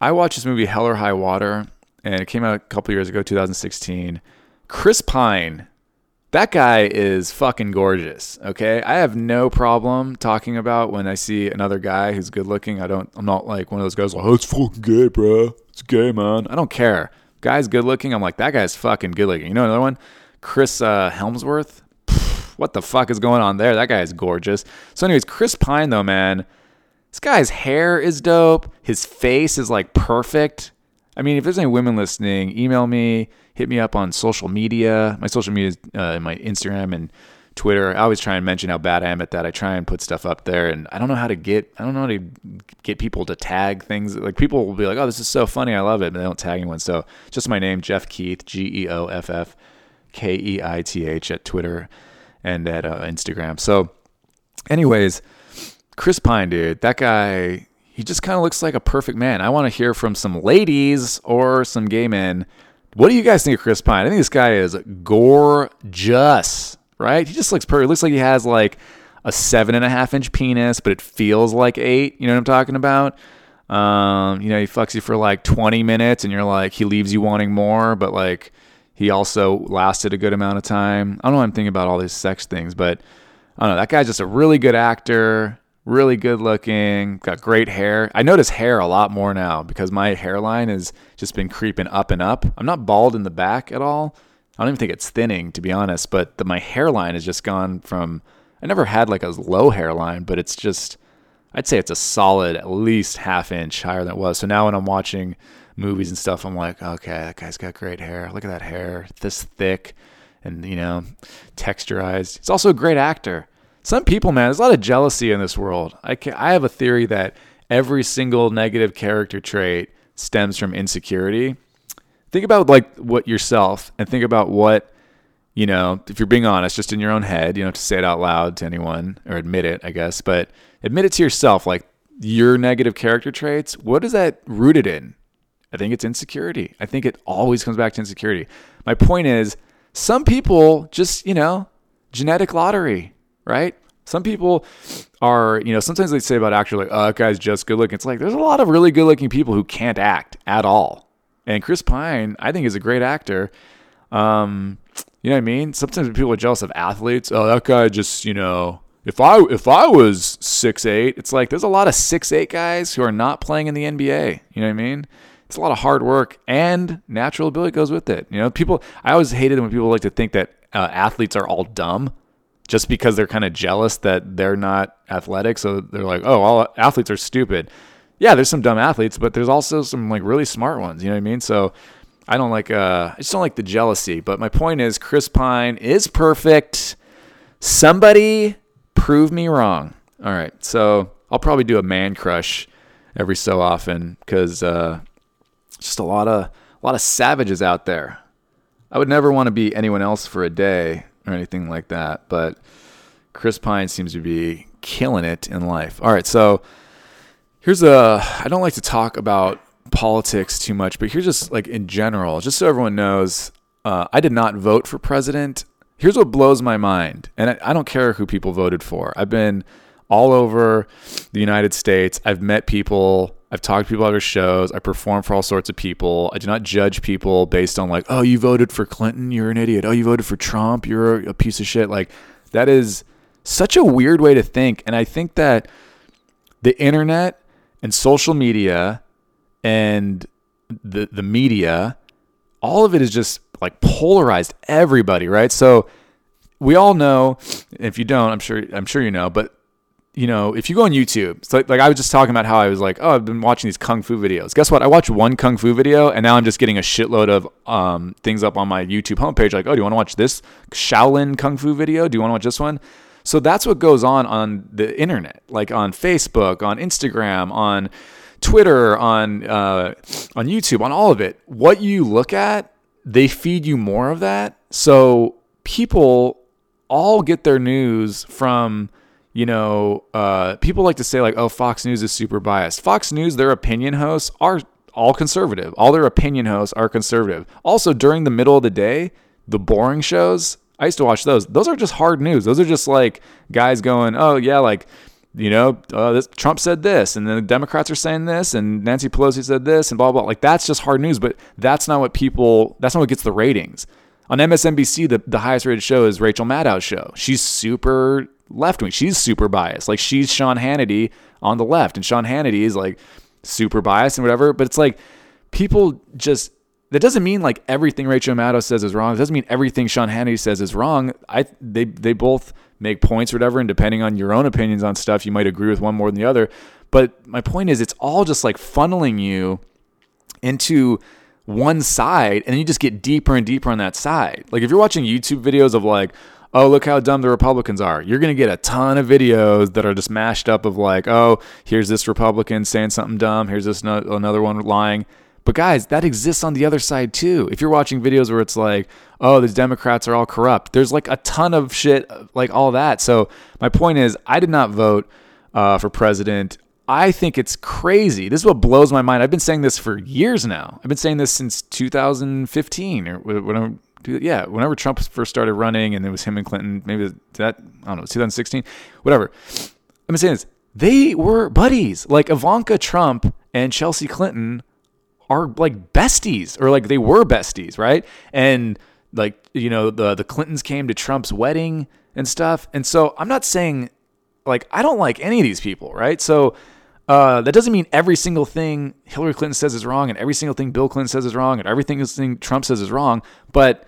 i watched this movie hell or high water and it came out a couple years ago 2016 chris pine that guy is fucking gorgeous okay i have no problem talking about when i see another guy who's good looking i don't i'm not like one of those guys like oh it's fucking gay bro it's gay man i don't care Guy's good looking. I'm like, that guy's fucking good looking. You know another one? Chris uh, Hemsworth. What the fuck is going on there? That guy is gorgeous. So, anyways, Chris Pine though, man, this guy's hair is dope. His face is like perfect. I mean, if there's any women listening, email me, hit me up on social media. My social media is uh, my Instagram and Twitter. I always try and mention how bad I am at that. I try and put stuff up there, and I don't know how to get. I don't know how to get people to tag things. Like people will be like, "Oh, this is so funny, I love it," but they don't tag anyone. So just my name, Geoff Keith, G E O F F K E I T H at Twitter and at uh, Instagram. So, anyways, Chris Pine, dude, that guy, he just kind of looks like a perfect man. I want to hear from some ladies or some gay men. What do you guys think of Chris Pine? I think this guy is gorgeous, right? He just looks perfect. Looks like he has like a seven and a half inch penis, but it feels like eight. You know what I'm talking about? Um, you know, he fucks you for like 20 minutes and you're like, he leaves you wanting more, but like he also lasted a good amount of time. I don't know I'm thinking about all these sex things, but I don't know. That guy's just a really good actor, really good looking, got great hair. I notice hair a lot more now because my hairline has just been creeping up and up. I'm not bald in the back at all. I don't even think it's thinning, to be honest, but the, my hairline has just gone from, I never had like a low hairline, but it's just, I'd say it's a solid at least half inch higher than it was. So now when I'm watching movies and stuff, I'm like, okay, that guy's got great hair. Look at that hair, this thick and, you know, texturized. He's also a great actor. Some people, man, there's a lot of jealousy in this world. I, can, I have a theory that every single negative character trait stems from insecurity. Think about like what yourself and think about what, you know, if you're being honest, just in your own head, you don't have to say it out loud to anyone or admit it, I guess, but admit it to yourself. Like your negative character traits, what is that rooted in? I think it's insecurity. I think it always comes back to insecurity. My point is, some people just, you know, genetic lottery, right? Some people are, you know, sometimes they say about actors like, oh, that guy's just good looking. It's like there's a lot of really good looking people who can't act at all. And Chris Pine, I think, is a great actor. Um, you know what I mean? Sometimes people are jealous of athletes. Oh, that guy just, you know, if I if I was six eight, it's like there's a lot of six eight guys who are not playing in the NBA. You know what I mean? It's a lot of hard work and natural ability goes with it. You know, people. I always hated when people like to think that uh, athletes are all dumb just because they're kind of jealous that they're not athletic. So they're like, oh, all athletes are stupid. Yeah, there's some dumb athletes, but there's also some like really smart ones. You know what I mean? So I don't like. Uh, I just don't like the jealousy. But my point is, Chris Pine is perfect. Somebody prove me wrong. All right, so I'll probably do a man crush every so often because uh, just a lot of a lot of savages out there. I would never want to be anyone else for a day or anything like that, but Chris Pine seems to be killing it in life. All right, so here's a I don't like to talk about politics too much, but here's just like in general, just so everyone knows, uh, I did not vote for president. Here's what blows my mind, and I, I don't care who people voted for. I've been all over the United States. I've met people. I've talked to people at other shows. I perform for all sorts of people. I do not judge people based on like, oh, you voted for Clinton, you're an idiot. Oh, you voted for Trump, you're a piece of shit. Like that is such a weird way to think, and I think that the internet and social media and the the media, all of it is just like polarized everybody, right? So we all know, if you don't, I'm sure I'm sure you know, but you know, if you go on YouTube, like, like I was just talking about how I was like, oh, I've been watching these kung fu videos. Guess what? I watched one kung fu video, and now I'm just getting a shitload of um, things up on my YouTube homepage. Like, oh, do you want to watch this Shaolin kung fu video? Do you want to watch this one? So that's what goes on on the internet, like on Facebook, on Instagram, on Twitter, on uh, on YouTube, on all of it. What you look at, they feed you more of that. So people all get their news from you know, uh, people like to say like, "Oh, Fox News is super biased." Fox News, their opinion hosts are all conservative. All their opinion hosts are conservative. Also, during the middle of the day, the boring shows, I used to watch those. Those are just hard news. Those are just like guys going, "Oh yeah, like." You know, uh, this, Trump said this, and then the Democrats are saying this, and Nancy Pelosi said this, and blah, blah blah. Like that's just hard news, but that's not what people. That's not what gets the ratings. On MSNBC, the, the highest rated show is Rachel Maddow's show. She's super left wing. She's super biased. Like she's Sean Hannity on the left, and Sean Hannity is like super biased and whatever. But it's like people just that doesn't mean like everything Rachel Maddow says is wrong. It doesn't mean everything Sean Hannity says is wrong. I they they both make points or whatever, and depending on your own opinions on stuff, you might agree with one more than the other. But my point is, it's all just like funneling you into one side, and then you just get deeper and deeper on that side. Like if you're watching YouTube videos of like, oh, look how dumb the Republicans are. You're going to get a ton of videos that are just mashed up of like, oh, here's this Republican saying something dumb. Here's this no- another one lying. But guys, that exists on the other side too. If you're watching videos where it's like, oh, the Democrats are all corrupt, there's like a ton of shit like all that. So my point is, I did not vote uh, for president. I think it's crazy. This is what blows my mind. I've been saying this for years now. I've been saying this since 2015 or yeah, whenever Trump first started running and it was him and Clinton, maybe that, I don't know, 2016, whatever. I'm saying this. They were buddies. Like Ivanka Trump and Chelsea Clinton are like besties or like they were besties, right? And like, you know, the the Clintons came to Trump's wedding and stuff. And so I'm not saying like I don't like any of these people, right? So uh, that doesn't mean every single thing Hillary Clinton says is wrong and every single thing Bill Clinton says is wrong and everything thing Trump says is wrong, but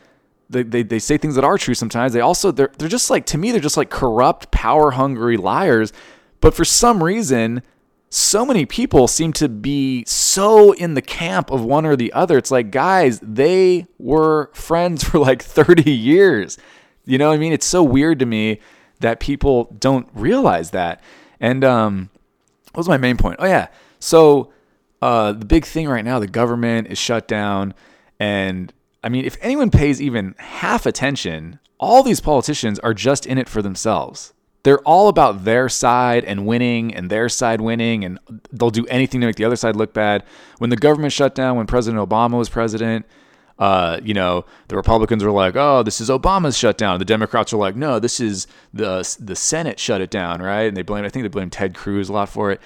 they, they, they say things that are true sometimes. They also they're they're just like to me they're just like corrupt, power hungry liars. But for some reason, so many people seem to be so in the camp of one or the other. It's like, guys, they were friends <laughs> for like 30 years. You know what I mean? It's so weird to me that people don't realize that. And um, what was my main point? Oh, yeah. So uh, the big thing right now, the government is shut down. And I mean, if anyone pays even half attention, all these politicians are just in it for themselves. They're all about their side and winning and their side winning and they'll do anything to make the other side look bad. When the government shut down when president obama was president uh, you know the republicans were like oh this is obama's shutdown. The democrats were like no this is the the senate shut it down right? And they blame i think they blame ted cruz a lot for it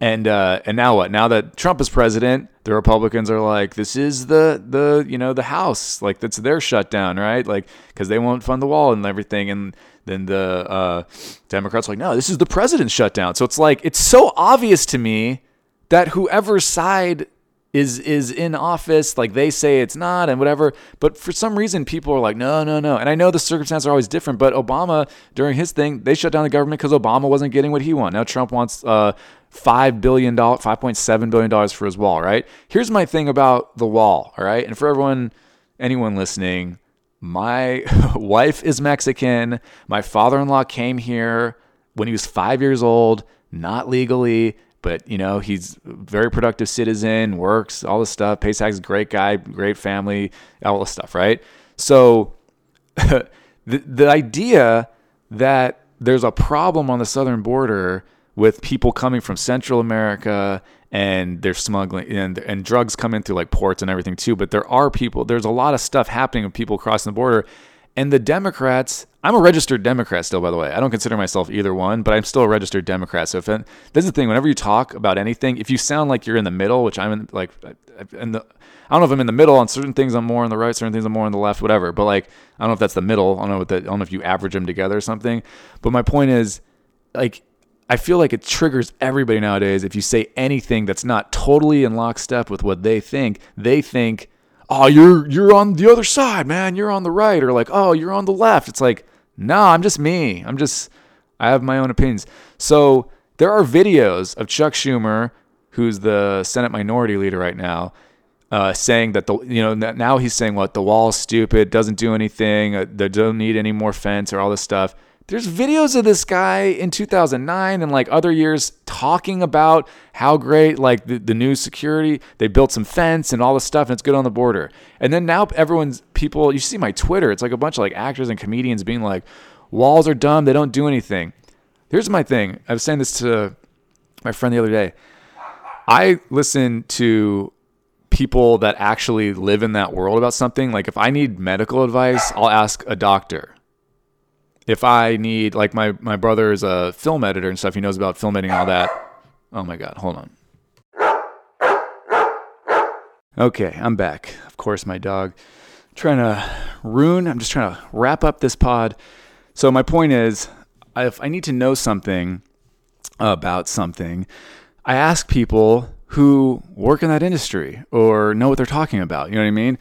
and uh, and now what? Now that Trump is president, the Republicans are like, this is the the you know the House, like that's their shutdown, right? Like because they won't fund the wall and everything, and then the uh, Democrats are like, no, this is the president's shutdown. So it's like it's so obvious to me that whoever side is is in office, like they say it's not and whatever. But for some reason, people are like, no, no, no. And I know the circumstances are always different, but Obama during his thing, they shut down the government because Obama wasn't getting what he wanted. Now Trump wants uh, five billion dollars, five point seven billion dollars for his wall. Right. Here's my thing about the wall. All right, and for everyone, anyone listening, my <laughs> wife is Mexican. My father-in-law came here when he was five years old, not legally, but you know he's a very productive citizen, works all this stuff, pays taxes, great guy, great family, all this stuff. Right. So <laughs> the the idea that there's a problem on the southern border with people coming from Central America and they're smuggling and and drugs come in through like ports and everything too. But there are people. There's a lot of stuff happening with people crossing the border, and the Democrats. I'm a registered Democrat still, by the way. I don't consider myself either one, but I'm still a registered Democrat. So if it, this is the thing, whenever you talk about anything, if you sound like you're in the middle, which I'm in, like, in the, I don't know if I'm in the middle on certain things. I'm more on the right, certain things I'm more on the left, whatever. But like, I don't know if that's the middle. I don't know what that. I don't know if you average them together or something. But my point is, like, I feel like it triggers everybody nowadays if you say anything that's not totally in lockstep with what they think. They think, "Oh, you're you're on the other side, man. You're on the right," or like, "Oh, you're on the left." It's like, "No, I'm just me. I'm just I have my own opinions." So, there are videos of Chuck Schumer, who's the Senate minority leader right now, uh, saying that the you know now he's saying what the wall is stupid, doesn't do anything, uh, they don't need any more fence or all this stuff. There's videos of this guy in 2009 and like other years talking about how great like the, the new security, they built some fence and all this stuff and it's good on the border. And then now everyone's people, you see my Twitter, it's like a bunch of like actors and comedians being like, walls are dumb, they don't do anything. Here's my thing. I was saying this to my friend the other day. I listen to people that actually live in that world about something. Like if I need medical advice, I'll ask a doctor if I need like my my brother is a film editor and stuff, he knows about film editing and all that. Oh my god, hold on. Okay, I'm back. Of course, my dog trying to ruin. I'm just trying to wrap up this pod. So my point is, if I need to know something about something, I ask people who work in that industry or know what they're talking about. You know what I mean?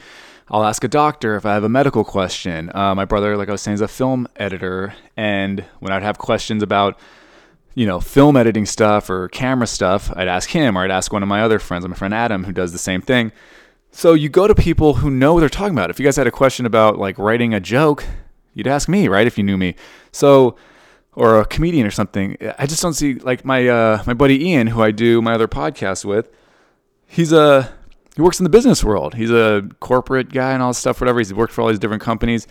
I'll ask a doctor if I have a medical question. Uh, my brother, like I was saying, is a film editor, and when I'd have questions about, you know, film editing stuff or camera stuff, I'd ask him, or I'd ask one of my other friends, my friend Adam, who does the same thing. So you go to people who know what they're talking about. If you guys had a question about like writing a joke, you'd ask me, right? If you knew me. So or a comedian or something. I just don't see like my uh, my buddy Ian, who I do my other podcast with. He's a he works in the business world. He's a corporate guy and all this stuff, whatever. He's worked for all these different companies.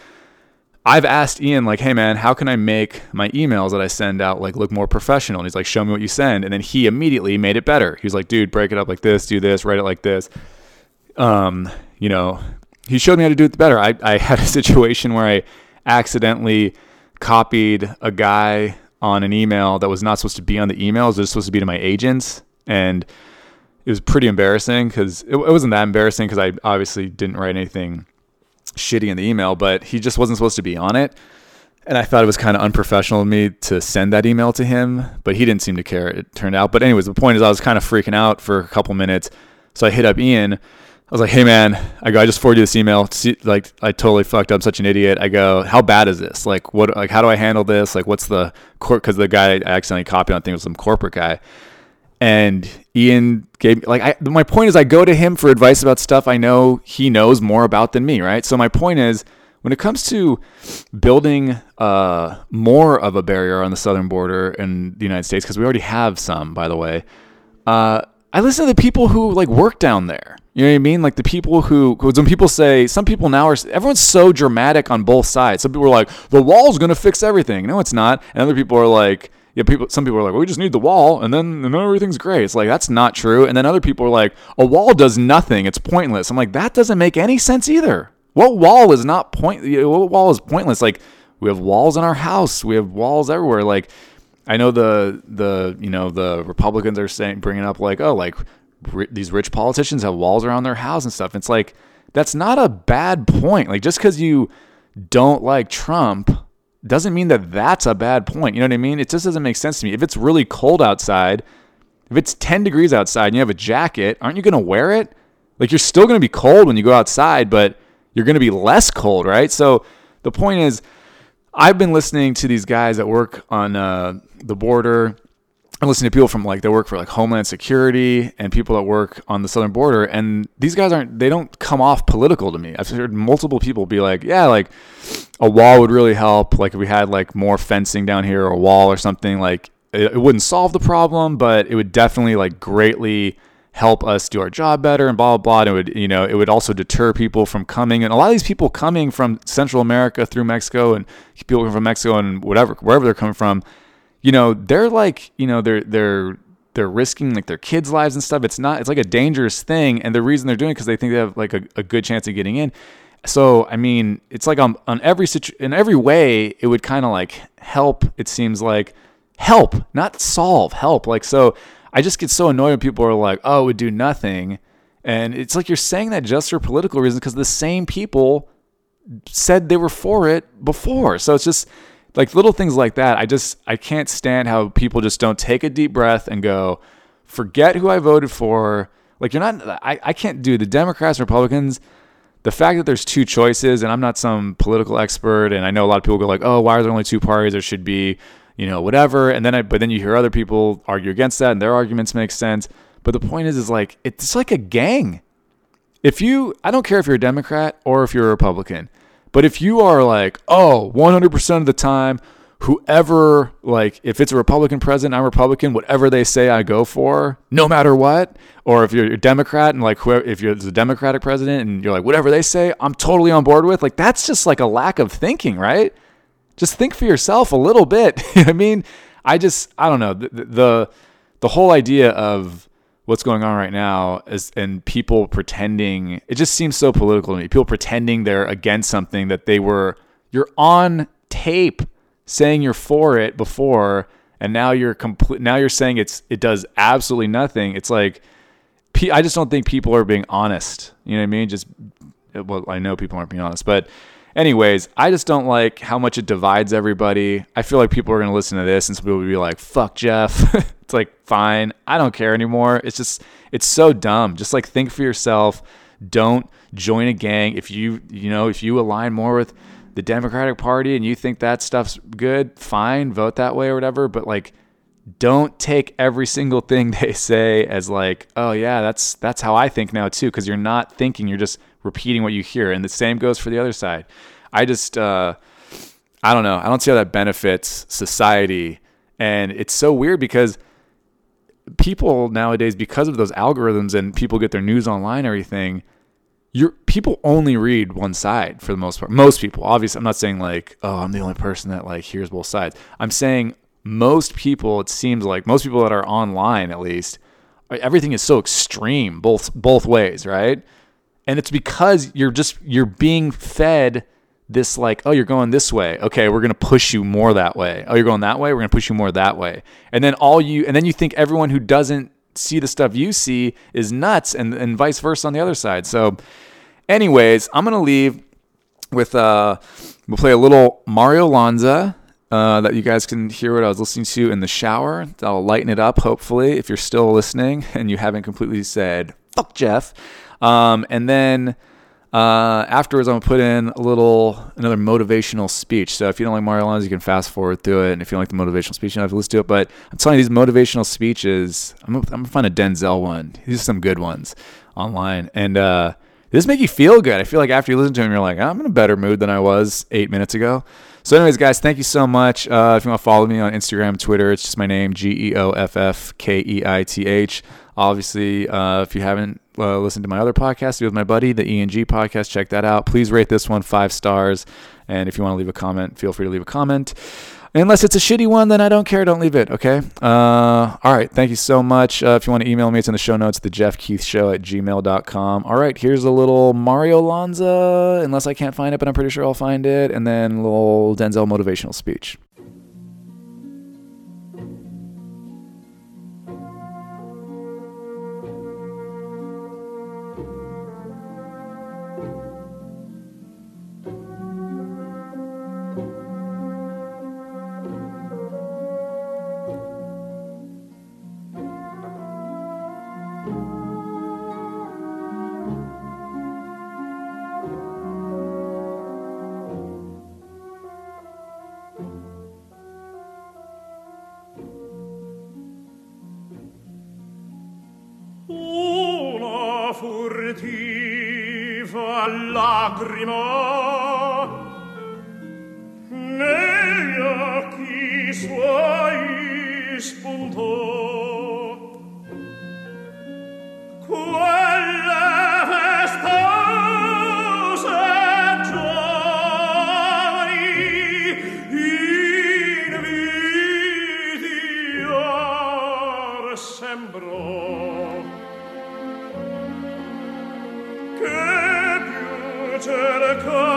I've asked Ian, like, hey man, how can I make my emails that I send out like look more professional? And he's like, show me what you send. And then he immediately made it better. He was like, dude, break it up like this, do this, write it like this. Um, you know, he showed me how to do it better. I, I <laughs> had a situation where I accidentally copied a guy on an email that was not supposed to be on the email. It was supposed to be to my agents. And it was pretty embarrassing because it, it wasn't that embarrassing because I obviously didn't write anything shitty in the email, but he just wasn't supposed to be on it. And I thought it was kind of unprofessional of me to send that email to him, but he didn't seem to care, it turned out. But, anyways, the point is, I was kind of freaking out for a couple minutes. So I hit up Ian I was like, hey man, I go, I just forwarded you this email. See, like, I totally fucked up. Such an idiot. I go, how bad is this? Like, what? Like, how do I handle this? Like, what's the court? Because the guy I accidentally copied on thing was some corporate guy. And Ian gave like, I, my point is, I go to him for advice about stuff I know he knows more about than me, right? So my point is, when it comes to building uh, more of a barrier on the southern border in the United States, because we already have some, by the way. Uh, I listen to the people who like work down there. You know what I mean? Like the people who, because when people say, some people now are, everyone's so dramatic on both sides. Some people are like, the wall's going to fix everything. No, it's not. And other people are like, yeah, people. Some people are like, well, we just need the wall, and then and everything's great. It's like that's not true. And then other people are like, a wall does nothing. It's pointless. I'm like, that doesn't make any sense either. What wall is not point? What wall is pointless? Like we have walls in our house. We have walls everywhere. Like I know the the you know the Republicans are saying bringing up like oh like r- these rich politicians have walls around their house and stuff. It's like that's not a bad point. Like just because you don't like Trump doesn't mean that that's a bad point. You know what I mean? It just doesn't make sense to me. If it's really cold outside, if it's 10 degrees outside and you have a jacket, aren't you going to wear it? Like you're still going to be cold when you go outside, but you're going to be less cold, right? So the point is I've been listening to these guys that work on uh, the border. I listen to people from like they work for like Homeland Security and people that work on the southern border, and these guys aren't they don't come off political to me. I've heard multiple people be like, "Yeah, like a wall would really help. Like if we had like more fencing down here or a wall or something, like it, it wouldn't solve the problem, but it would definitely like greatly." help us do our job better and blah blah blah. And it would you know it would also deter people from coming. And a lot of these people coming from Central America through Mexico and people from Mexico and whatever wherever they're coming from, you know they're like you know they're they're they're risking like their kids' lives and stuff. It's not it's like a dangerous thing, and the reason they're doing it because they think they have like a, a good chance of getting in. So I mean, it's like on on every situ- in every way, it would kind of like help. It seems like help, not solve, help. Like so, I just get so annoyed when people are like, "Oh, it would do nothing," and it's like you're saying that just for political reasons because the same people said they were for it before. So it's just like little things like that. I just I can't stand how people just don't take a deep breath and go, "Forget who I voted for." Like you're not. I I can't do the Democrats, Republicans the fact that there's two choices, and I'm not some political expert, and I know a lot of people go like, "Oh, why are there only two parties? There should be you know, whatever. And then I, but then you hear other people argue against that and their arguments make sense. But the point is, is like, it's like a gang. If you, I don't care if you're a Democrat or if you're a Republican, but if you are like, oh, 100% of the time, whoever, like, if it's a Republican president, I'm Republican, whatever they say, I go for, no matter what. Or if you're a Democrat and like, whoever, if you're the Democratic president and you're like, whatever they say, I'm totally on board with, like, that's just like a lack of thinking, right? just think for yourself a little bit. <laughs> I mean, I just I don't know the, the the whole idea of what's going on right now is and people pretending it just seems so political to me. People pretending they're against something that they were you're on tape saying you're for it before and now you're complete now you're saying it's it does absolutely nothing. It's like I just don't think people are being honest. You know what I mean? Just well, I know people aren't being honest, but Anyways, I just don't like how much it divides everybody. I feel like people are going to listen to this and some people will be like, fuck Geoff. <laughs> it's like, fine. I don't care anymore. It's just, it's so dumb. Just like think for yourself. Don't join a gang. If you, you know, if you align more with the Democratic Party and you think that stuff's good, fine, vote that way or whatever. But like, don't take every single thing <laughs> they say as like, oh yeah, that's that's how I think now too, because you're not thinking, you're just repeating what you hear. And the same goes for the other side. I just uh, I don't know. I don't see how that benefits society. And it's so weird because people nowadays, because of those algorithms and people get their news online everything, you're people only read one side for the most part. Most people, obviously, I'm not saying like, oh, I'm the only person that like hears both sides. I'm saying most people, it seems like most people that are online, at least, everything is so extreme both both ways, right? And it's because you're just you're being fed this like, oh, you're going this way. Okay, we're gonna push you more that way. Oh, you're going that way. We're gonna push you more that way. And then all you and then you think everyone who doesn't see the stuff you see is nuts, and and vice versa on the other side. So, anyways, I'm gonna leave with uh, we'll play a little Mario Lanza. Uh, that you guys can hear what I was listening to in the shower. That'll lighten it up, hopefully, if you're still listening <laughs> and you haven't completely said, fuck Geoff. Um, and then uh, afterwards, I'm gonna put in a little another motivational speech. So if you don't like Mario Lanza, you can fast forward through it. And if you don't like the motivational speech, you don't have to listen to it. But I'm telling you, these motivational speeches, I'm gonna, I'm gonna find a Denzel one. These are some good ones online, and uh, this make you feel good. I feel like after you listen to them, you're like, I'm in a better mood than I was eight minutes ago. So, anyways, guys, thank you so much. Uh, if you want to follow me on Instagram, Twitter, it's just my name, G E O F F K E I T H. Obviously, uh, if you haven't uh, listened to my other podcast with my buddy, the ENG podcast, check that out. Please rate this one five stars. And if you want to leave a comment, feel free to leave a comment. Unless it's a shitty one, then I don't care. Don't leave it. Okay. Uh, all right. Thank you so much. Uh, if you want to email me, it's in the show notes, the Geoff Keith Show at gmail.com. All right. Here's a little Mario Lanza, unless I can't find it, but I'm pretty sure I'll find it. And then a little Denzel motivational speech. Più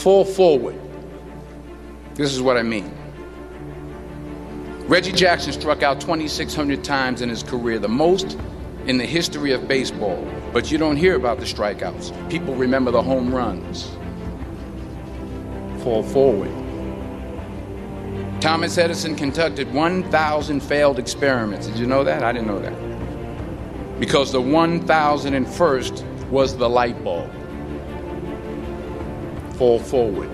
fall forward. This is what I mean. Reggie Jackson struck out 2,600 times in his career, the most in the history of baseball. But you don't hear about the strikeouts. People remember the home runs. Fall forward. Thomas Edison conducted 1,000 failed experiments. Did you know that? I didn't know that. Because the 1,001st was the light bulb fall forward.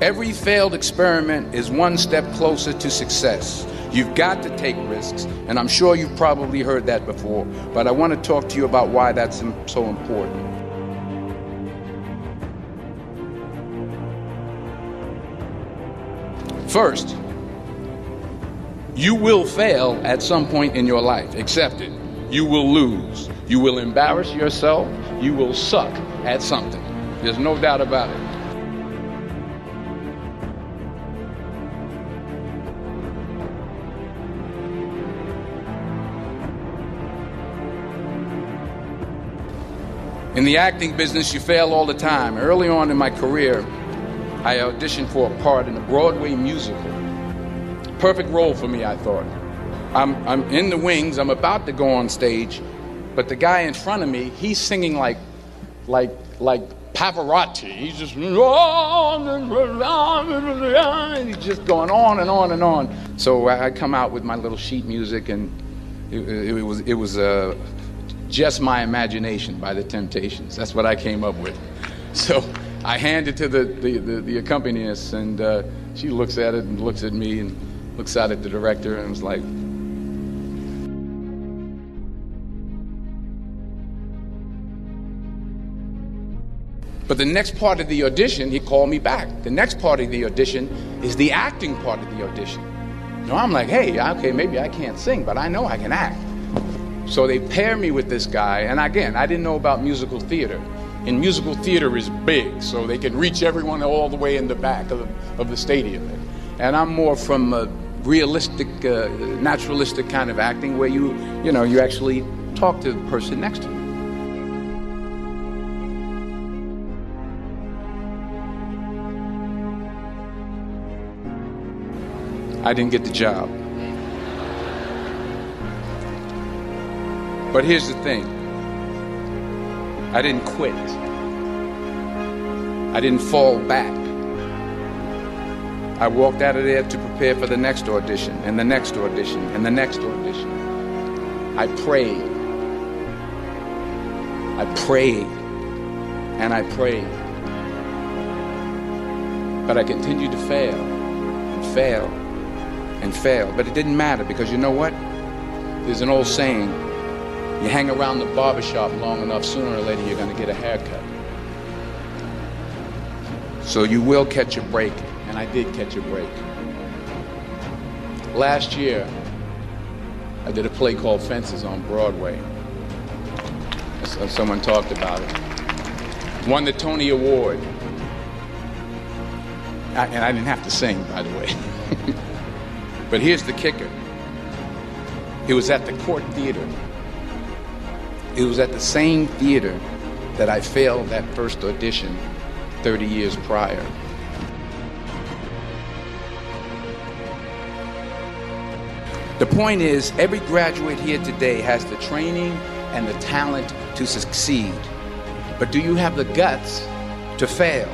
Every failed experiment is one step closer to success. You've got to take risks, and I'm sure you've probably heard that before, but I want to talk to you about why that's so important. First, you will fail at some point in your life. Accept it. You will lose. You will embarrass yourself. You will suck at something. There's no doubt about it. In the acting business, you fail all the time. Early on in my career, I auditioned for a part in a Broadway musical. Perfect role for me, I thought. I'm, I'm in the wings, I'm about to go on stage, but the guy in front of me, he's singing like, like, like Pavarotti. He's just, he's just going on and on and on. So I come out with my little sheet music, and it, it was, it was uh, just my imagination by the Temptations. That's what I came up with. <laughs> So I hand it to the, the, the, the accompanist, and uh, she looks at it and looks at me and looks out at the director and was like, But the next part of the audition, he called me back. The next part of the audition is the acting part of the audition. So I'm like, hey, okay, maybe I can't sing, but I know I can act. So they pair me with this guy, and again, I didn't know about musical theater. And musical theater is big, so they can reach everyone all the way in the back of the, of the stadium. And I'm more from a realistic, uh, naturalistic kind of acting where you, you know, you actually talk to the person next to you. I didn't get the job. But here's the thing I didn't quit, I didn't fall back. I walked out of there to prepare for the next audition, and the next audition, and the next audition. I prayed. I prayed. And I prayed. But I continued to fail, and fail, and fail. But it didn't matter because you know what? There's an old saying you hang around the barbershop long enough, sooner or later you're going to get a haircut. So you will catch a break, and I did catch a break. Last year, I did a play called Fences on Broadway. Uh, Someone talked about it. Won the Tony Award. I, and I didn't have to sing, by the way. <laughs> but here's the kicker it was at the Cort Theater. It was at the same theater that I failed that first audition 30 years prior. The point is, every graduate here today has the training and the talent to succeed. But do you have the guts to fail?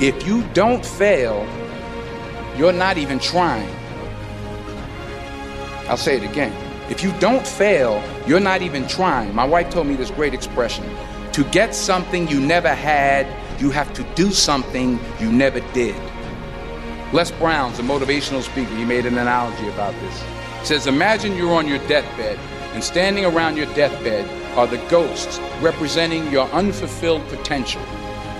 If you don't fail, you're not even trying. I'll say it again. If you don't fail, you're not even trying. My wife told me this great expression to get something you never had, you have to do something you never did. Les Brown's a motivational speaker. He made an analogy about this. He says, Imagine you're on your deathbed, and standing around your deathbed are the ghosts representing your unfulfilled potential.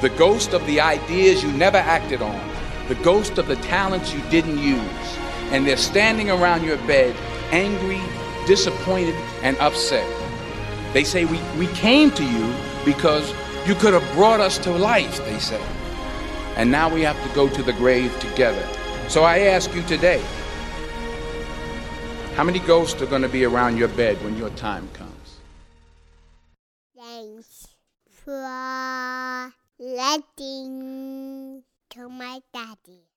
The ghost of the ideas you never acted on, the ghost of the talents you didn't use. And they're standing around your bed, angry, disappointed, and upset. They say, We, we came to you because you could have brought us to life, they say. And now we have to go to the grave together. So I ask you today how many ghosts are going to be around your bed when your time comes? Thanks letting to my daddy.